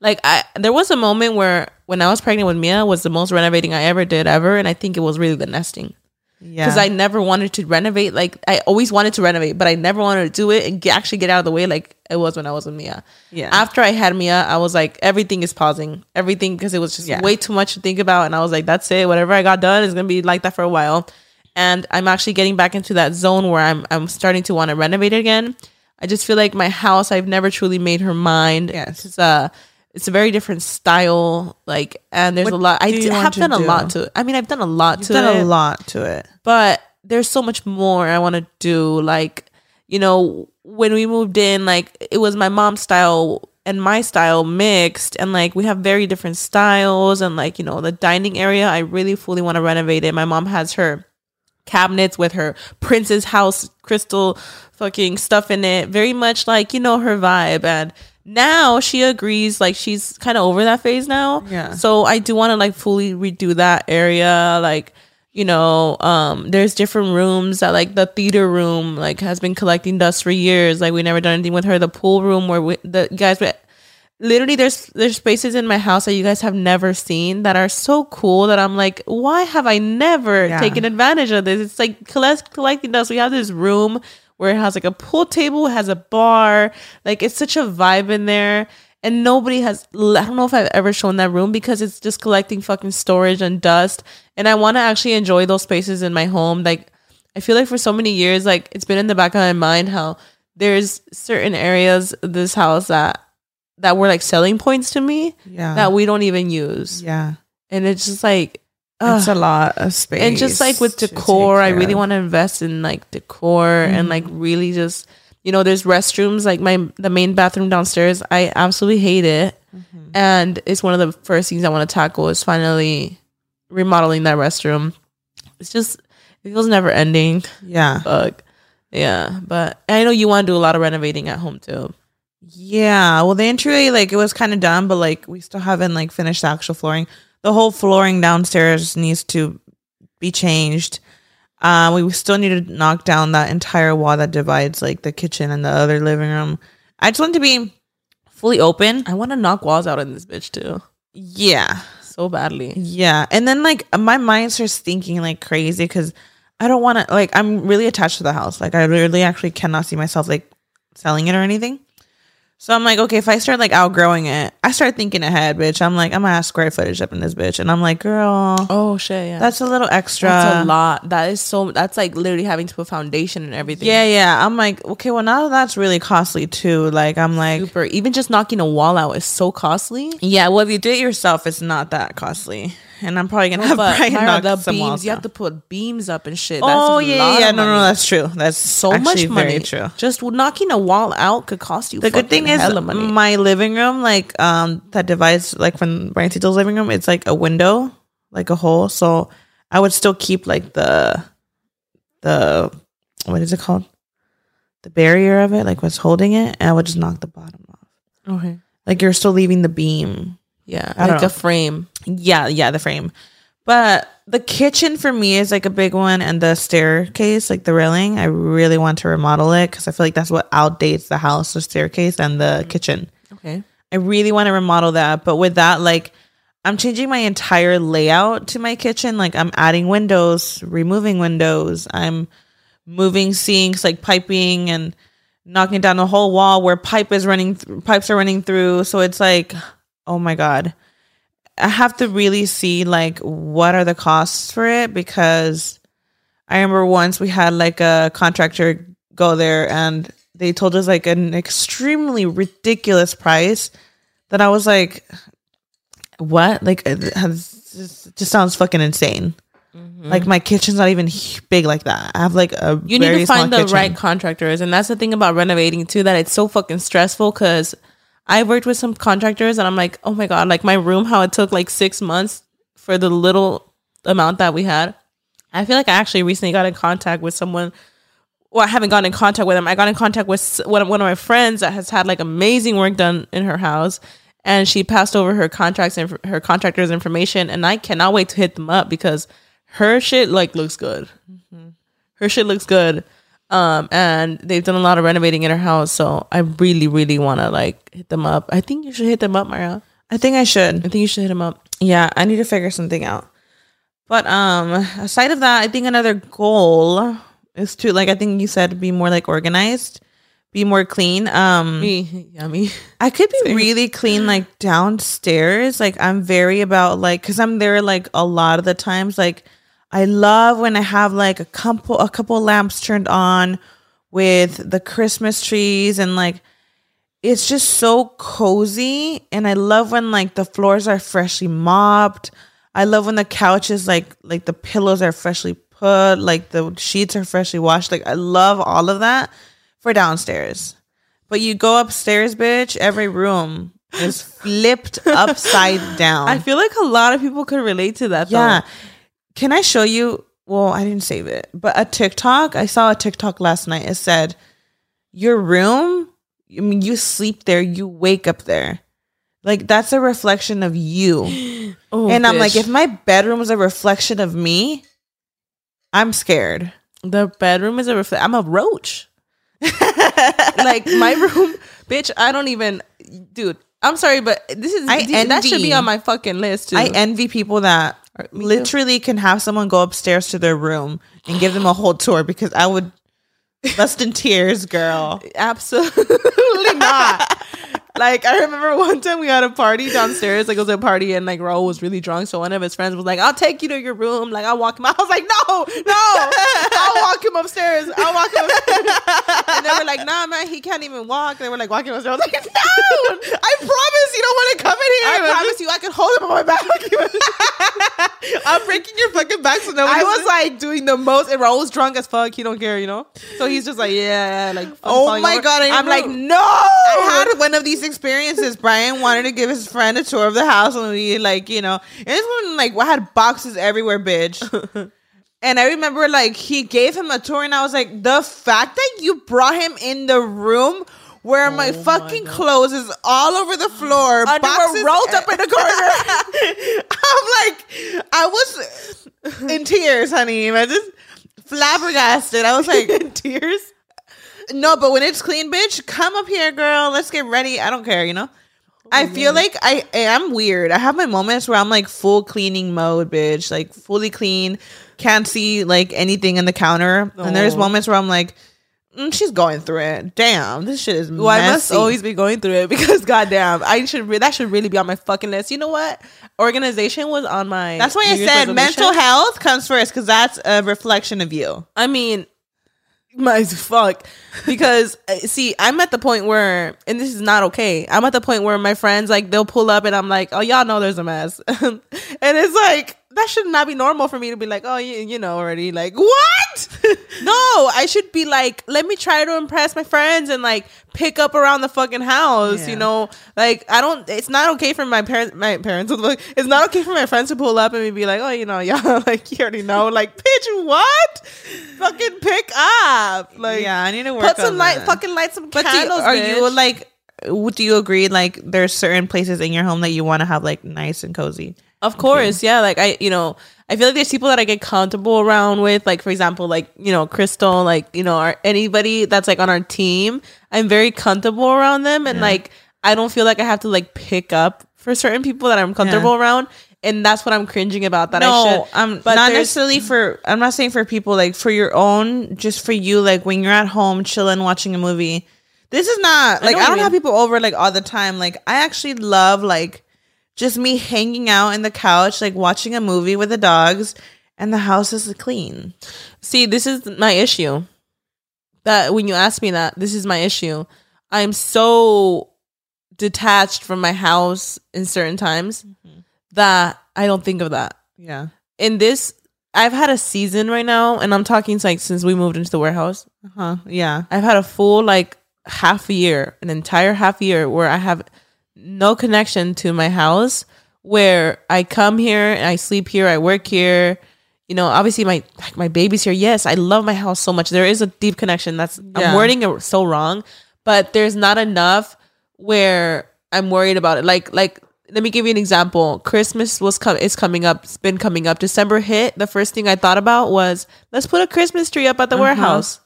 like I there was a moment where when I was pregnant with Mia was the most renovating I ever did ever, and I think it was really the nesting yeah because I never wanted to renovate. Like I always wanted to renovate, but I never wanted to do it and get, actually get out of the way like it was when I was with Mia. Yeah. After I had Mia, I was like everything is pausing, everything because it was just Yeah. way too much to think about, and I was like that's it. Whatever I got done is gonna be like that for a while, and I'm actually getting back into that zone where I'm I'm starting to want to renovate again. I just feel like my house, I've never truly made her mind. Yes. It's uh it's a very different style, like and there's What a lot I do d- have done a lot to it. I mean I've done a lot You've to done it a lot to it but there's so much more I want to do. Like, you know, when we moved in, like it was my mom's style and my style mixed, and like we have very different styles. And like, you know, the dining area, I really fully want to renovate it. My mom has her cabinets with her princess house crystal fucking stuff in it, very much like, you know, her vibe. And now she agrees, like she's kind of over that phase now. Yeah. So I do want to like fully redo that area. Like, you know, um, there's different rooms that like the theater room like has been collecting dust for years. Like we never done anything with her. The pool room where we, the guys were literally there's there's spaces in my house that you guys have never seen that are so cool that I'm like, why have I never Yeah. taken advantage of this? It's like collect, collecting dust. We have this room where it has like a pool table, has a bar, like it's such a vibe in there. And nobody has, I don't know if I've ever shown that room because it's just collecting fucking storage and dust. And I want to actually enjoy those spaces in my home. Like, I feel like for so many years, like it's been in the back of my mind how there's certain areas of this house that that were like selling points to me Yeah. that we don't even use. yeah. And it's just like It's ugh. a lot of space. and just like with decor, I really want to invest in like decor and like mm-hmm. really just you know, there's restrooms like my the main bathroom downstairs. I absolutely hate it, mm-hmm. and it's one of the first things I want to tackle is finally remodeling that restroom. It's just it feels never ending. Yeah. Fuck. Yeah, but I know you want to do a lot of renovating at home too. Yeah. Well, the entryway, like, it was kind of done, but like, we still haven't like finished the actual flooring. the whole flooring downstairs needs to be changed. Uh, we still need to knock down that entire wall that divides like the kitchen and the other living room. I just want to be fully open. I want to knock walls out in this bitch too, Yeah. so badly. Yeah. And then like my mind starts thinking like crazy because I don't want to like I'm really attached to the house. Like I really actually cannot see myself like selling it or anything. So I'm like, okay, if I start like outgrowing it, I start thinking ahead, bitch. I'm like, I'm gonna have square footage up in this bitch. And I'm like, girl, Oh shit, yeah. that's a little extra. That's a lot. That is so. That's like literally having to put foundation and everything. Yeah, yeah. I'm like, okay, well now that's really costly too. Like I'm like super. Even just knocking a wall out is so costly. Yeah, well if you do it yourself, it's not that costly. And I'm probably gonna have But Brian Mayra, knock the some walls beams, you down. have to put beams up and shit. That's Oh yeah, yeah, No, no, that's true. That's so much money. True. Just knocking a wall out could cost you. The good thing is money. my living room, like um, that device, like from Briancito's living room. It's like a window, like a hole. So I would still keep like the the what is it called? The barrier of it, like what's holding it, and I would just knock the bottom off. okay. Like you're still leaving the beam. Yeah, I like a frame. Yeah, yeah, the frame. But the kitchen for me is like a big one, and the staircase, like the railing, I really want to remodel it because I feel like that's what outdates the house, the staircase and the mm-hmm. kitchen. Okay. I really want to remodel that, but with that, like I'm changing my entire layout to my kitchen. Like I'm adding windows, removing windows. I'm moving sinks, like piping and knocking down the whole wall where pipe is running, th- pipes are running through. So it's like, oh my god, I have to really see like what are the costs for it because I remember once we had like a contractor go there and they told us like an extremely ridiculous price that I was like, what? Like, uh, it has, just sounds fucking insane. Mm-hmm. Like my kitchen's not even big like that. I have like a You need to find the kitchen. right contractors, and that's the thing about renovating too. That it's so fucking stressful. Because I worked with some contractors, and I'm like, oh my god, like my room, how it took like six months for the little amount that we had. I feel like I actually recently got in contact with someone. Well, I haven't gotten in contact with them. I got in contact with one of, one of my friends that has had like amazing work done in her house, and she passed over her contracts and her contractors information. And I cannot wait to hit them up because her shit like looks good. Mm-hmm. Her shit looks good, um, and they've done a lot of renovating in her house. So I really, really want to like hit them up. I think you should hit them up, Mayra. I think I should. I think you should hit them up. Yeah, I need to figure something out. But um aside of that, I think another goal is to like I think you said be more like organized, be more clean. Um Me, me. I could be really clean like downstairs. Like I'm very about like cuz I'm there like a lot of the times like I love when I have like a couple a couple lamps turned on with the Christmas trees and like it's just so cozy and I love when like the floors are freshly mopped. I love when the couches like like the pillows are freshly put, like the sheets are freshly washed. Like I love all of that for downstairs. But you go upstairs, bitch, every room is flipped upside down. I feel like a lot of people could relate to that. Yeah. Though. Can I show you? Well, I didn't save it, but a TikTok. I saw a TikTok last night. It said, "Your room. I mean, you sleep there. You wake up there. Like that's a reflection of you." Oh, and I'm like, oh, if my bedroom was a reflection of me, I'm scared. the bedroom is a reflection. I'm a roach. like my room, bitch. I don't even, dude. I'm sorry, but this is I dude, that should be on my fucking list too. I envy people that me too. literally can have someone go upstairs to their room and give them a whole tour because I would bust in tears, girl. Absolutely not. like I remember one time we had a party downstairs. Like it was a party and like Raul was really drunk. So one of his friends was like, "I'll take you to your room." Like I'll walk him. out. I was like, "No, no, I'll walk him upstairs. I'll walk him." Upstairs. and they were like, "Nah, man, he can't even walk." They were like walking upstairs. I was like, "No, I promise you don't want to come in here. I promise you, I can hold him on my back." I'm breaking your fucking back so nobody. I was like doing the most, and Raul's drunk as fuck. He don't care, you know. So he's just like, "Yeah, like." Oh my over. God, I'm like, "No." I had one of these experiences. Brian wanted to give his friend a tour of the house, and we like, you know, and this one like I had boxes everywhere, bitch. and I remember like he gave him a tour, and I was like, the fact that you brought him in the room where oh my Oh my fucking God. clothes is all over the floor. Underwear boxes- rolled up in the corner. I'm like, I was in tears, honey. I just flabbergasted. I was like, tears. No, but when it's clean, bitch, come up here, girl. Let's get ready. I don't care, you know? I feel like I am weird. I have my moments where I'm like full cleaning mode, bitch. Like fully clean. Can't see like anything in the counter. And there's moments where I'm like, mm, she's going through it. Damn, this shit is Well, I must always be going through it because goddamn, I should re- that should really be on my fucking list. You know what? Organization was on my. That's why I said resolution. mental health comes first because that's a reflection of you. I mean, my fuck. Because uh, see, I'm at the point where, and this is not okay. I'm at the point where my friends like they'll pull up, and I'm like, oh, y'all know there's a mess, and it's like that should not be normal for me to be like, oh, you, you know already. Like what? no, I should be like, let me try to impress my friends and like pick up around the fucking house. Yeah. You know, like I don't. It's not okay for my parents. My parents. It's not okay for my friends to pull up and be like, oh, you know, y'all like you already know. Like, bitch, what? fucking pick up. Like, yeah, I need to work put some light. that. Fucking light some But do you, candles. are you like? Do you agree? Like, there's certain places in your home that you want to have like nice and cozy. Of course, yeah. Like I, you know, I feel like there's people that I get comfortable around with. Like for example, like you know, Crystal, like you know, our, anybody that's like on our team, I'm very comfortable around them, and Yeah. like I don't feel like I have to like pick up for certain people that I'm comfortable around, and that's what I'm cringing about. That I no, should. um, but not necessarily for. I'm not saying for people like for your own, just for you. Like when you're at home chilling, watching a movie. This is not like know I, don't have people over like all the time. Like I actually love like just me hanging out in the couch, like watching a movie with the dogs, and the house is clean. See, this is my issue. That when you ask me that, this is my issue. I'm so detached from my house in certain times that I don't think of that. Yeah. In this, I've had a season right now, and I'm talking like since we moved into the warehouse. Uh huh. Yeah. I've had a full like half a year, an entire half year where I have no connection to my house. Where I come here and I sleep here, I work here. You know, obviously my my baby's here. Yes, I love my house so much. There is a deep connection. That's Yeah. I'm wording it so wrong, but there's not enough where I'm worried about it. Like like let me give you an example. Christmas was com- is coming up. It's been coming up. December hit. The first thing I thought about was let's put a Christmas tree up at the Uh-huh. warehouse.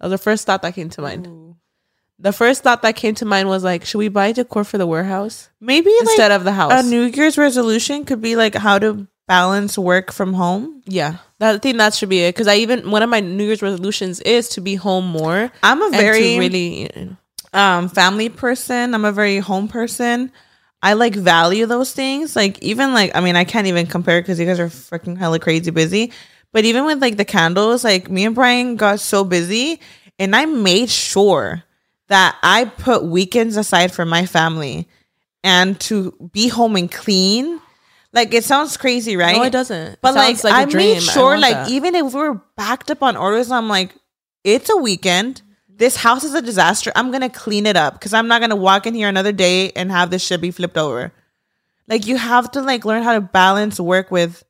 That was the first thought that came to mind. The first thought that came to mind was like, should we buy decor for the warehouse Maybe instead like of the house? a New Year's resolution could be like how to balance work from home. yeah, that, I think that should be it. Because I even one of my New Year's resolutions is to be home more. I'm a very really um family person. I'm a very home person. I like value those things. Like even like I mean I can't even compare because you guys are freaking hella crazy busy. But even with like the candles, like me and Brian got so busy, and I made sure that I put weekends aside for my family and to be home and clean. Like it sounds crazy, right? no, it doesn't. But It like, a I made sure, want like that. even if we're backed up on orders, I'm like, it's a weekend. This house is a disaster. I'm gonna clean it up because I'm not gonna walk in here another day and have this shit be flipped over. Like you have to like learn how to balance work with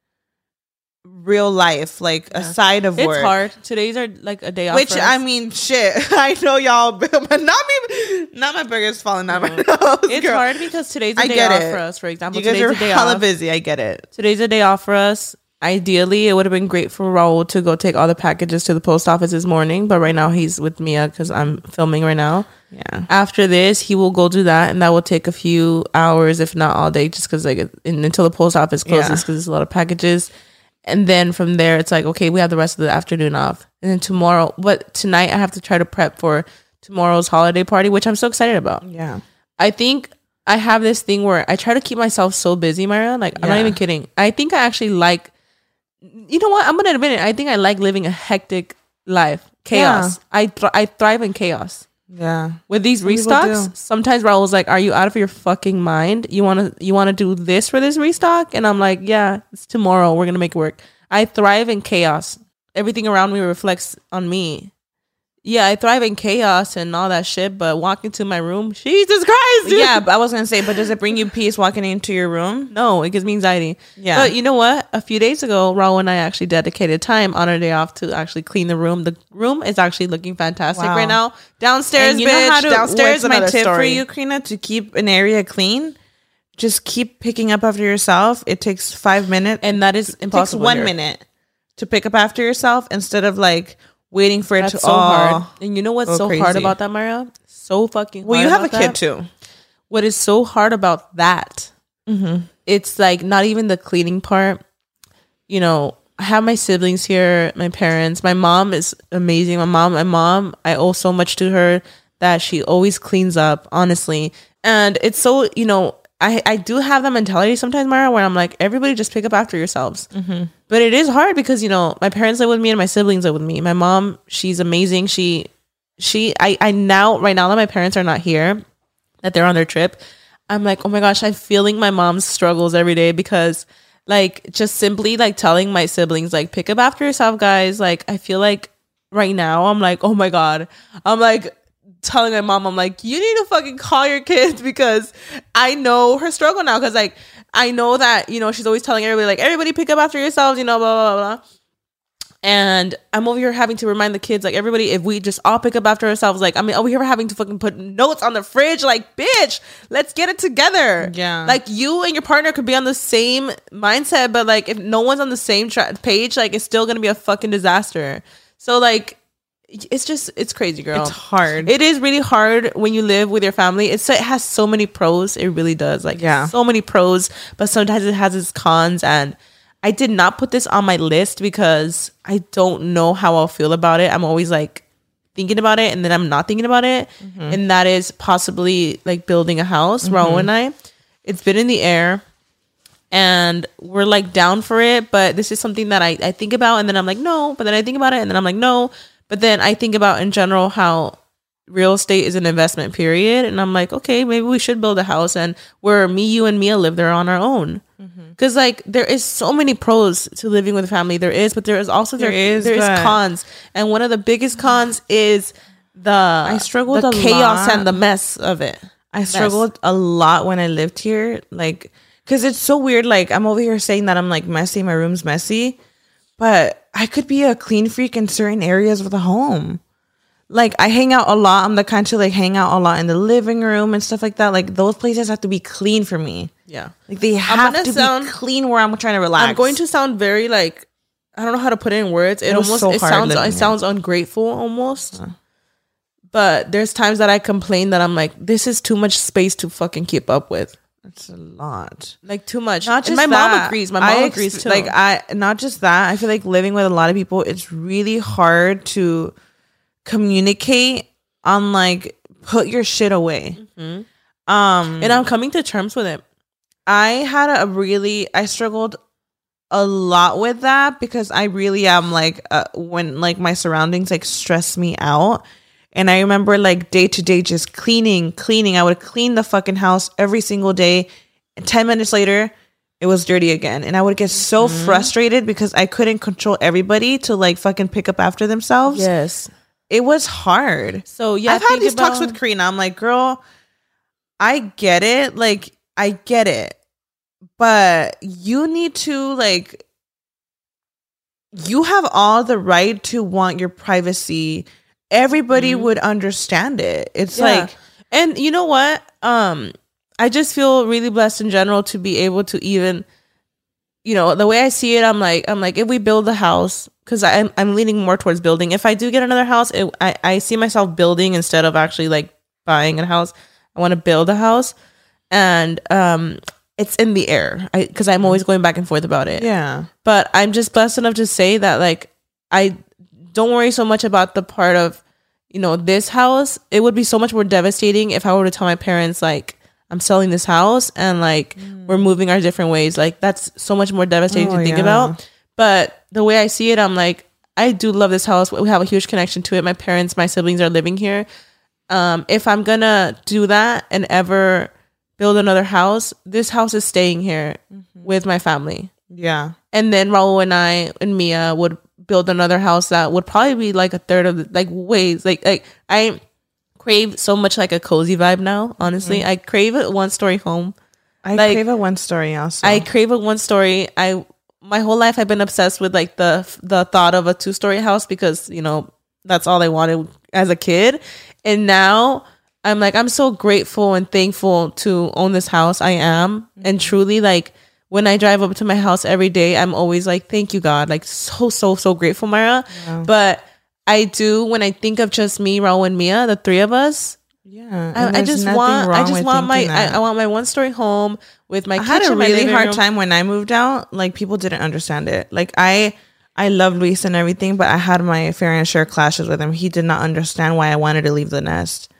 real life, like aside of it's work. It's hard. Today's are like a day off. Which. I mean, shit. I know y'all, but not me. Not my burgers falling out my nose. it's girl. hard because today's a I day off it. for us. For example, You guys today's are a day hella off. busy. I get it. Today's a day off for us. Ideally, it would have been great for Raul to go take all the packages to the post office this morning, but right now he's with Mia because I'm filming right now. Yeah. After this, he will go do that, and that will take a few hours, if not all day, just because like in, until the post office closes, Yeah. because there's a lot of packages. And then from there, it's like okay, we have the rest of the afternoon off, and then tomorrow. But tonight, I have to try to prep for tomorrow's holiday party, which I'm so excited about. Yeah. I think I have this thing where I try to keep myself so busy, Mayra. Like I'm not even kidding. I think I actually like. You know what? I'm gonna admit it. I think I like living a hectic life, chaos. I thr- I thrive in chaos. Yeah. With these people restocks, sometimes Raul's like, "Are you out of your fucking mind? You want to you want to do this for this restock?" And I'm like, "Yeah, it's tomorrow. We're gonna make it work." I thrive in chaos. Everything around me reflects on me. Yeah, I thrive in chaos and all that shit, but walking to my room, Jesus Christ, dude. Yeah, but I was gonna say, but does it bring you peace walking into your room? No, it gives me anxiety. Yeah. But you know what? A few days ago, Raul and I actually dedicated time on our day off to actually clean the room. The room is actually looking fantastic Wow. right now. Downstairs, And you bitch. know how to, Downstairs, my tip for you, Karina, to keep an area clean? Just keep picking up after yourself. It takes five minutes. And that is it takes one minute to pick up after yourself instead of like waiting for it That's to so all. hard. And you know what's so hard about that, Maria? So fucking Well, you have a kid that. too. What is so hard about that? Mm-hmm. It's like not even the cleaning part. You know, I have my siblings here, my parents. My mom is amazing. My mom, my mom, I owe so much to her that she always cleans up, honestly. And it's so, you know, I, I do have that mentality sometimes, Mayra, where I'm like, everybody just pick up after yourselves. But it is hard because, you know, my parents live with me and my siblings live with me. My mom, she's amazing. She, she, I, I now, right now that my parents are not here, that they're on their trip, I'm like, oh my gosh, I'm feeling my mom's struggles every day because like just simply like telling my siblings like pick up after yourself guys like I feel like right now I'm like, oh my god. I'm like telling my mom I'm like, you need to fucking call your kids because I know her struggle now cuz like I know that, you know, she's always telling everybody like everybody pick up after yourselves, you know, blah blah blah. blah. And I'm over here having to remind the kids, like everybody, if we just all pick up after ourselves, like I mean, over here having to fucking put notes on the fridge, like bitch, let's get it together. Yeah. like you and your partner could be on the same mindset, but like if no one's on the same tra- page, like it's still gonna be a fucking disaster. So like, it's just it's crazy, girl. It's hard. It is really hard when you live with your family. It's it has so many pros. It really does. Like Yeah. so many pros, but sometimes it has its cons. And I did not put this on my list because I don't know how I'll feel about it. I'm always like thinking about it and then I'm not thinking about it. Mm-hmm. And that is possibly like building a house, Raul mm-hmm. and I. It's been in the air and we're like down for it, but this is something that I, I think about and then I'm like, no, but then I think about it and then I'm like, no. But then I think about in general how real estate is an investment period and i'm like okay maybe we should build a house and where me you and mia live there on our own Mm-hmm. because like there is so many pros to living with a family there is but there is also there, There is, there is cons and one of the biggest cons is the i struggled the chaos lot. and the mess of it I struggled a lot when I lived here, like, cause it's so weird. Like, I'm over here saying that I'm like messy, my room's messy, but I could be a clean freak in certain areas of the home. Like, I hang out a lot. I'm the kind to like hang out a lot in the living room and stuff like that. Like, those places have to be clean for me. yeah Like, they have gonna sound- be clean where I'm trying to relax. i'm going to sound very like i don't know how to put it in words it, It almost so it sounds it sounds ungrateful almost uh-huh. but there's times that i complain that i'm like this is too much space to fucking keep up with It's a lot. like too much. not And just my mom agrees. My I mom ex- agrees too. Like I, not just that. I feel like living with a lot of people, it's really hard to communicate on like put your shit away. Um, and I'm coming to terms with it. I had a really, I struggled a lot with that because I really am like uh, when like my surroundings like stress me out. And I remember like day to day just cleaning, cleaning. I would clean the fucking house every single day. And 10 minutes later, it was dirty again. And I would get so mm-hmm. frustrated because I couldn't control everybody to like fucking pick up after themselves. Yes. It was hard. So yeah, I've had these talks with Karina. I'm like, girl, I get it. Like, I get it. But you need to like you have all the right to want your privacy. Everybody would understand it. It's Mm-hmm. Yeah. like and you know what? Um, I just feel really blessed in general to be able to even, you know, the way I see it, I'm like, I'm like, if we build a house, because I'm I'm leaning more towards building. If I do get another house, it, I I see myself building instead of actually like buying a house. I want to build a house, and um, it's in the air. I because I'm always going back and forth about it. yeah. but I'm just blessed enough to say that like I don't worry so much about the part of you know this house. It would be so much more devastating if I were to tell my parents like I'm selling this house and like we're moving our different ways. Like that's so much more devastating Oh, to think yeah. about. But the way I see it, I'm like I do love this house. We have a huge connection to it. My parents, my siblings are living here. Um, if I'm gonna do that and ever build another house, this house is staying here with my family Yeah. and then Raul and I and Mia would build another house that would probably be like a third of the, like ways like like I crave so much like a cozy vibe now. Honestly, Mm-hmm. I crave a one story home. I Like- crave a one story also. I crave a one story. I my whole life I've been obsessed with like the the thought of a two story house because you know that's all I wanted as a kid, and now I'm like I'm so grateful and thankful to own this house. I am, and truly like when I drive up to my house every day, I'm always like thank you God, like so so so grateful, Mayra. But I do when I think of just me, Raul, and Mia, the three of us. yeah, I, I just want, I just want my, I. I want my one story home with my. I had a really hard room. time when I moved out. Like people didn't understand it. Like I, I love Luis and everything, but I had my fair and share clashes with him. He did not understand why I wanted to leave the nest,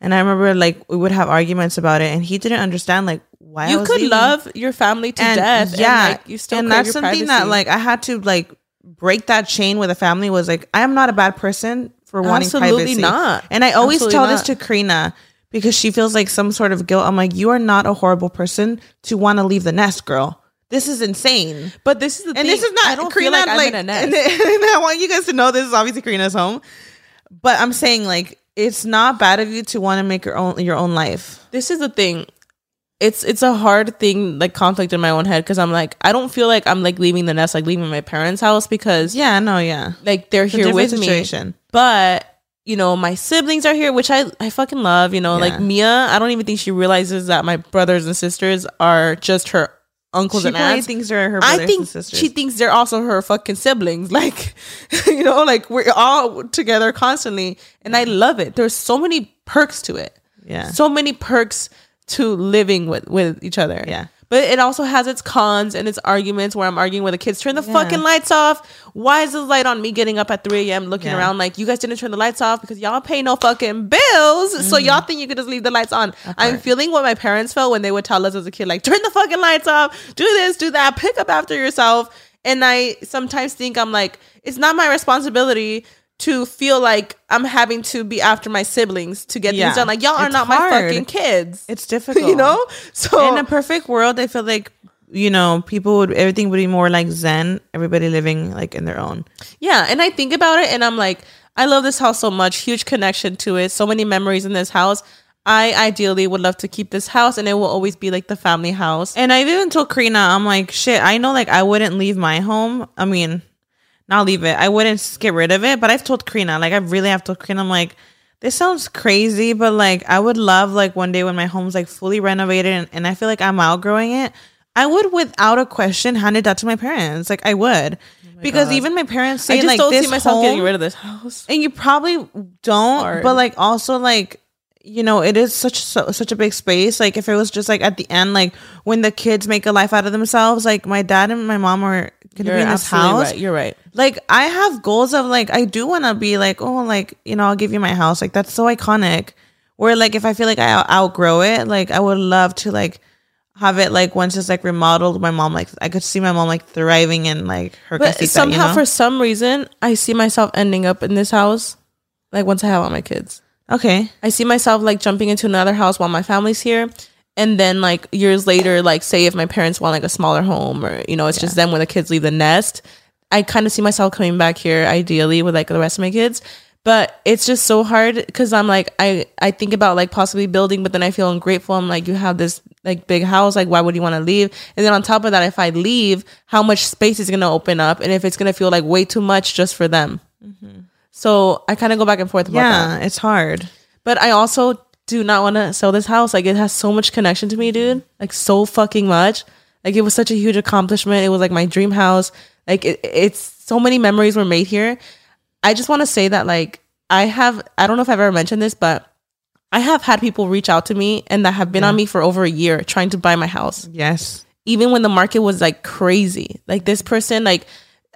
and I remember like we would have arguments about it, and he didn't understand like why you could leaving. love your family to and death. yeah, and, like, you still and that's something that like I had to like break that chain with a family. Was like I am not a bad person for wanting Absolutely privacy. not. And I always Absolutely tell not. this to Karina because she feels like some sort of guilt. I'm like, you are not a horrible person to want to leave the nest, girl. This is insane. But this is the And thing. this is not I don't Karina, feel like I'm in a nest. And, and I want you guys to know this is obviously Karina's home. But I'm saying like it's not bad of you to want to make your own your own life. this is the thing. It's it's a hard thing, like conflict in my own head, because I'm like, I don't feel like I'm like leaving the nest, like leaving my parents' house, because Yeah, no, yeah. like they're It's here with situation. me. But you know, my siblings are here, which I I fucking love. You know, Yeah. like Mia, I don't even think she realizes that my brothers and sisters are just her uncles She and aunts. thinks they're her brothers I think and sisters. she thinks they're also her fucking siblings. Like, you know, like we're all together constantly, and I love it. There's so many perks to it. Yeah. so many perks to living with with each other. Yeah. But it also has its cons and its arguments where I'm arguing with the kids, turn the Yeah. fucking lights off. Why is the light on me getting up at 3 a.m. looking Yeah. around like you guys didn't turn the lights off because y'all pay no fucking bills. Mm-hmm. So y'all think you could just leave the lights on. I'm feeling what my parents felt when they would tell us as a kid, like, turn the fucking lights off, do this, do that, pick up after yourself. And I sometimes think I'm like, it's not my responsibility to feel like I'm having to be after my siblings to get Yeah. things done. Like y'all are It's not my fucking kids. It's difficult. you know? So in a perfect world, I feel like you know people would everything would be more like Zen. Everybody living like in their own. Yeah, and I think about it and I'm like, I love this house so much, huge connection to it, so many memories in this house. I ideally would love to keep this house and it will always be like the family house. And I've even told Karina, I'm like, shit. I know, like, I wouldn't leave my home. I mean, not leave it. I wouldn't get rid of it. But I've told Karina, like, I really have told Karina, I'm like, this sounds crazy, but like, I would love like one day when my home's like fully renovated and, and I feel like I'm outgrowing it. I would, without a question, hand it out to my parents. Like, I would, oh because even my parents say I just like don't this see myself home, getting rid of this house. and you probably don't Hard. but like also like you know it is such so, such a big space like if it was just like at the end like when the kids make a life out of themselves like my dad and my mom are gonna You're be in this house right. You're right. like i have goals of like i do want to be like oh like you know i'll give you my house like that's so iconic where like if i feel like i out- outgrow it like i would love to like have it like once it's like remodeled my mom like i could see my mom like thriving in like her But casita, somehow, you know? for some reason, I see myself ending up in this house. Like once I have all my kids, okay I see myself like jumping into another house while my family's here, and then like years later, like say if my parents want like a smaller home or you know it's just them when the kids leave the nest, I kind of see myself coming back here ideally with like the rest of my kids. But it's just so hard because I'm like I I think about like possibly building, but then I feel ungrateful. I'm like you have this like big house, like why would you want to leave? And then on top of that, if I leave, how much space is gonna open up, and if it's gonna feel like way too much just for them. Mm-hmm. So I kind of go back and forth about that. yeah it's hard But I also do not want to sell this house. Like it has so much connection to me, dude. Like so fucking much. Like it was such a huge accomplishment. It was like my dream house. Like it, it's so many memories were made here. I just want to say that like I have I don't know if I've ever mentioned this, but I have had people reach out to me and that have been on me for over a year trying to buy my house yes even when the market was like crazy. Like this person, like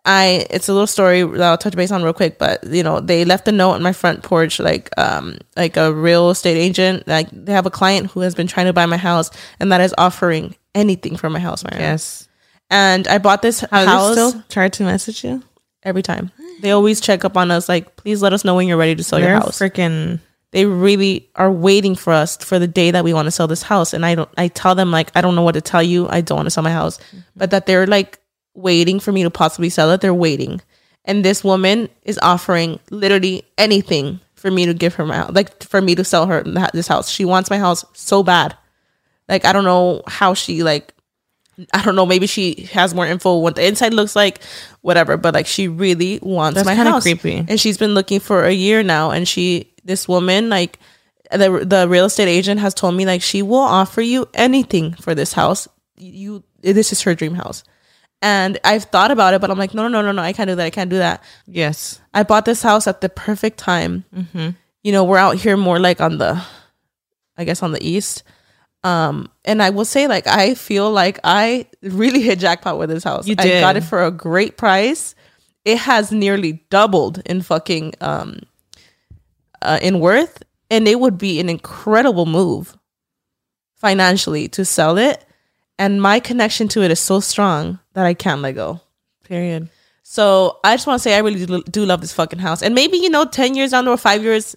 I, it's a little story that I'll touch base on real quick, but you know, they left a note on my front porch, like, um, like a real estate agent. Like they have a client who has been trying to buy my house and that is offering anything for my house, Mariana. yes And I bought this How house they still try to message you? every time. They always check up on us, like, please let us know when you're ready to sell your They're house freaking they really are waiting for us for the day that we want to sell this house and i don't i tell them like i don't know what to tell you i don't want to sell my house but that they're like waiting for me to possibly sell it they're waiting and this woman is offering literally anything for me to give her my house, like for me to sell her this house. She wants my house so bad. Like I don't know how she like I don't know, maybe she has more info what the inside looks like, whatever, but like she really wants That's my house. creepy. And she's been looking for a year now and she this woman like the the real estate agent has told me like she will offer you anything for this house. You this is her dream house. And I've thought about it, but I'm like, no, no, no, no, no, I can't do that. I can't do that. Yes. I bought this house at the perfect time. You know, we're out here more like on the, I guess on the east. Um, and I will say, like, I feel like I really hit jackpot with this house. You did. I got it for a great price. It has nearly doubled in fucking um, uh, in worth, and it would be an incredible move financially to sell it. And my connection to it is so strong that I can't let go. Period. So I just want to say I really do, do love this fucking house. And maybe, you know, 10 years down the road, five years,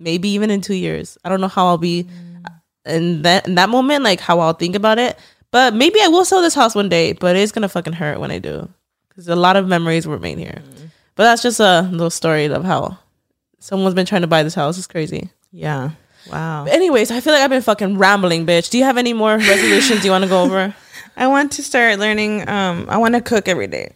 maybe even in two years. I don't know how I'll be mm. in that, in that moment, like how I'll think about it. But maybe I will sell this house one day, but it's to fucking hurt when I do. Because a lot of memories were made here. Mm. But that's just a little story of how someone's been trying to buy this house. It's crazy. Yeah. Wow. But anyways, I feel like I've been fucking rambling, bitch. Do you have any more resolutions you want to go over? I want to start learning. Um, I want to cook every day.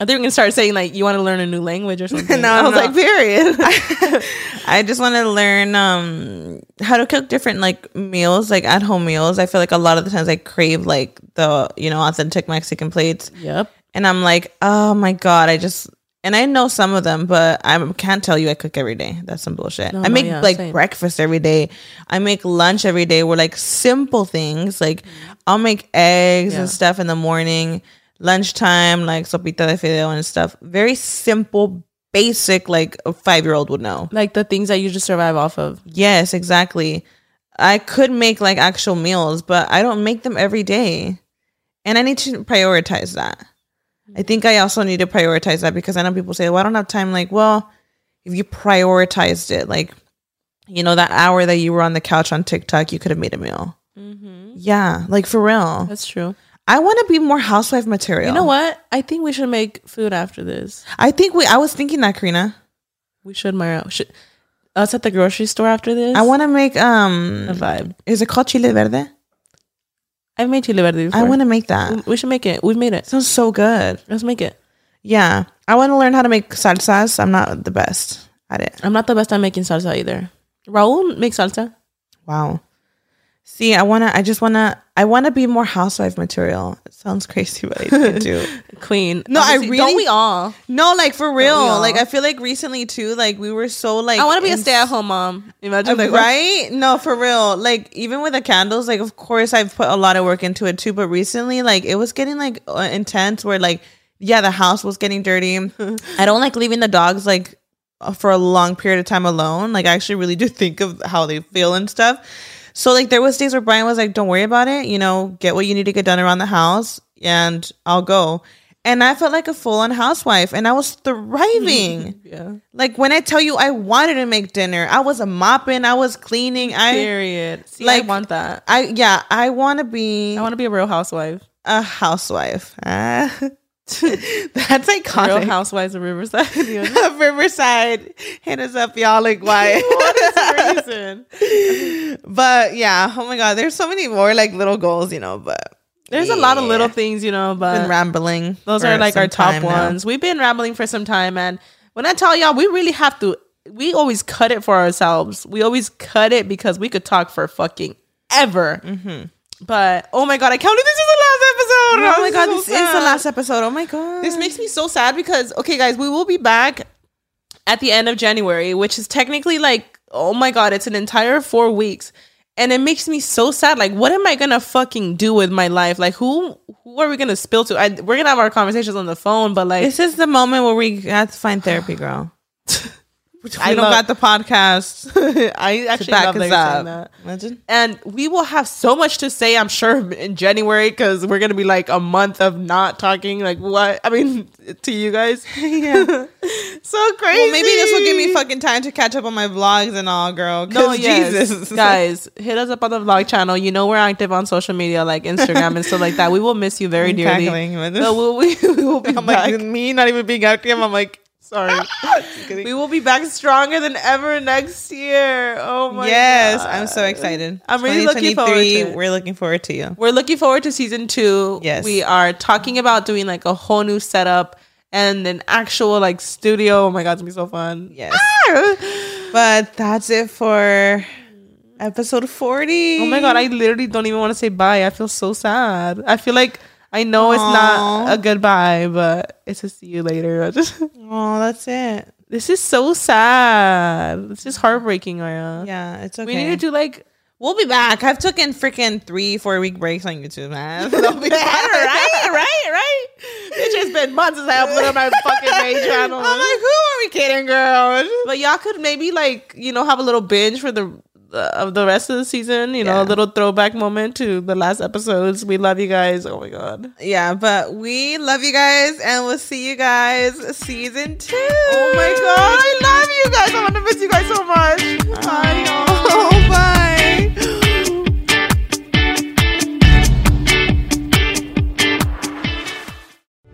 I think we're gonna start saying like you want to learn a new language or something. No, I was no. like, period. I just want to learn um how to cook different like meals, like at home meals. I feel like a lot of the times I crave like the you know authentic Mexican plates, yep. and I'm like, oh my god, I just and I know some of them, but I can't tell you I cook every day. That's some bullshit. No, I no, make yeah, like same. breakfast every day. I make lunch every day. We're like simple things. Like I'll make eggs Yeah. and stuff in the morning. Lunchtime, like sopita de fideo and stuff. Very simple, basic, like a five year old would know. Like the things that you just survive off of. Yes, exactly. I could make like actual meals, but I don't make them every day. And I need to prioritize that. I think I also need to prioritize that because I know people say, well, I don't have time. Like, well, if you prioritized it, like, you know, that hour that you were on the couch on TikTok, you could have made a meal. Yeah, like for real. That's true. I want to be more housewife material. You know what? I think we should make food after this. I think we, I was thinking that, Karina. We should, Mayra. Should us at the grocery store after this? I want to make, um, a vibe. is it called chile verde? I've made chile verde before. I want to make that. We should make it. We've made it. sounds so good. Let's make it. Yeah, I want to learn how to make salsas. I'm not the best at it. I'm not the best at making salsa either. Raul makes salsa. Wow. See, I wanna. I just wanna. I wanna be more housewife material. It sounds crazy, but I do. Queen. No, I really- don't we all. no, like for real. Like I feel like recently too. Like we were so like. I want to be a stay at home mom. Imagine Like, like right? No, for real. Like even with the candles, like of course I've put a lot of work into it too. But recently, like it was getting like uh, intense. Where like yeah, the house was getting dirty. I don't like leaving the dogs like uh, for a long period of time alone. Like I actually really do think of how they feel and stuff. So like there was days where Brian was like, "Don't worry about it. You know, get what you need to get done around the house, and I'll go." And I felt like a full on housewife, and I was thriving. Yeah. Like when I tell you I wanted to make dinner, I was mopping, I was cleaning. I Period. See, I like- want that. I yeah, I want to be I want to be a real housewife. a housewife. That's Real iconic. housewives of Riverside. Riverside, hit us up, y'all. Like why? What is reason? but yeah, oh my god, there's so many more like little goals, you know. But There's a lot of little things, you know, been but rambling. those are like our top time now. ones. We've been rambling for some time, and when I tell y'all, we really have to. We always cut it for ourselves. We always cut it because we could talk for fucking ever. Mm-hmm. But oh my god, I can't this is the last episode. Oh my god, so this is the last episode. Oh my god, This makes me so sad because okay, guys, we will be back at the end of January, which is technically like oh my god, it's an entire four weeks, and it makes me so sad. Like, what am I gonna fucking do with my life? Like, who who are we gonna spill to? I, we're gonna have our conversations on the phone, but like, This is the moment where we have to find therapy, girl. I don't love- got the podcast. I actually love that saying that. Imagine. And we will have so much to say, I'm sure, in January because we're gonna be like a month of not talking. Like what? I mean, to you guys. Yeah. so crazy. Well, maybe this will give me fucking time to catch up on my vlogs and all, girl. No, yes. Jesus, guys, hit us up on the vlog channel. You know we're active on social media like Instagram and stuff like that. We will miss you very I'm dearly. cackling with this. So we'll, we, we will be I'm back. like me not even being active. I'm like, Sorry. We will be back stronger than ever next year. Oh my God. yes, God. I'm so excited. I'm really looking forward to it. We're looking forward to you. We're looking forward to season two. Yes. We are talking about doing like a whole new setup and an actual like studio. Oh my god, it's gonna be so fun. Yes. Ah! But that's it for episode 40. Oh my god, I literally don't even want to say bye. I feel so sad. I feel like I know it's not a goodbye, but it's a see you later. Oh, that's it. this is so sad. This is heartbreaking, Mayra. Yeah, it's okay. We need to do like we'll be back. I've taken freaking three, four week breaks on YouTube, man. They'll be back. right, right, right. It's just been months since I uploaded my fucking main channel. I'm like, who are we kidding, girl? But y'all could maybe like you know have a little binge for the of the rest of the season. You know, Yeah. a little throwback moment to the last episodes. We love you guys. Oh my god. Yeah, but we love you guys, and we'll see you guys season two. Oh my god, I love you guys. I want to miss you guys so much. Bye. y'all. Bye.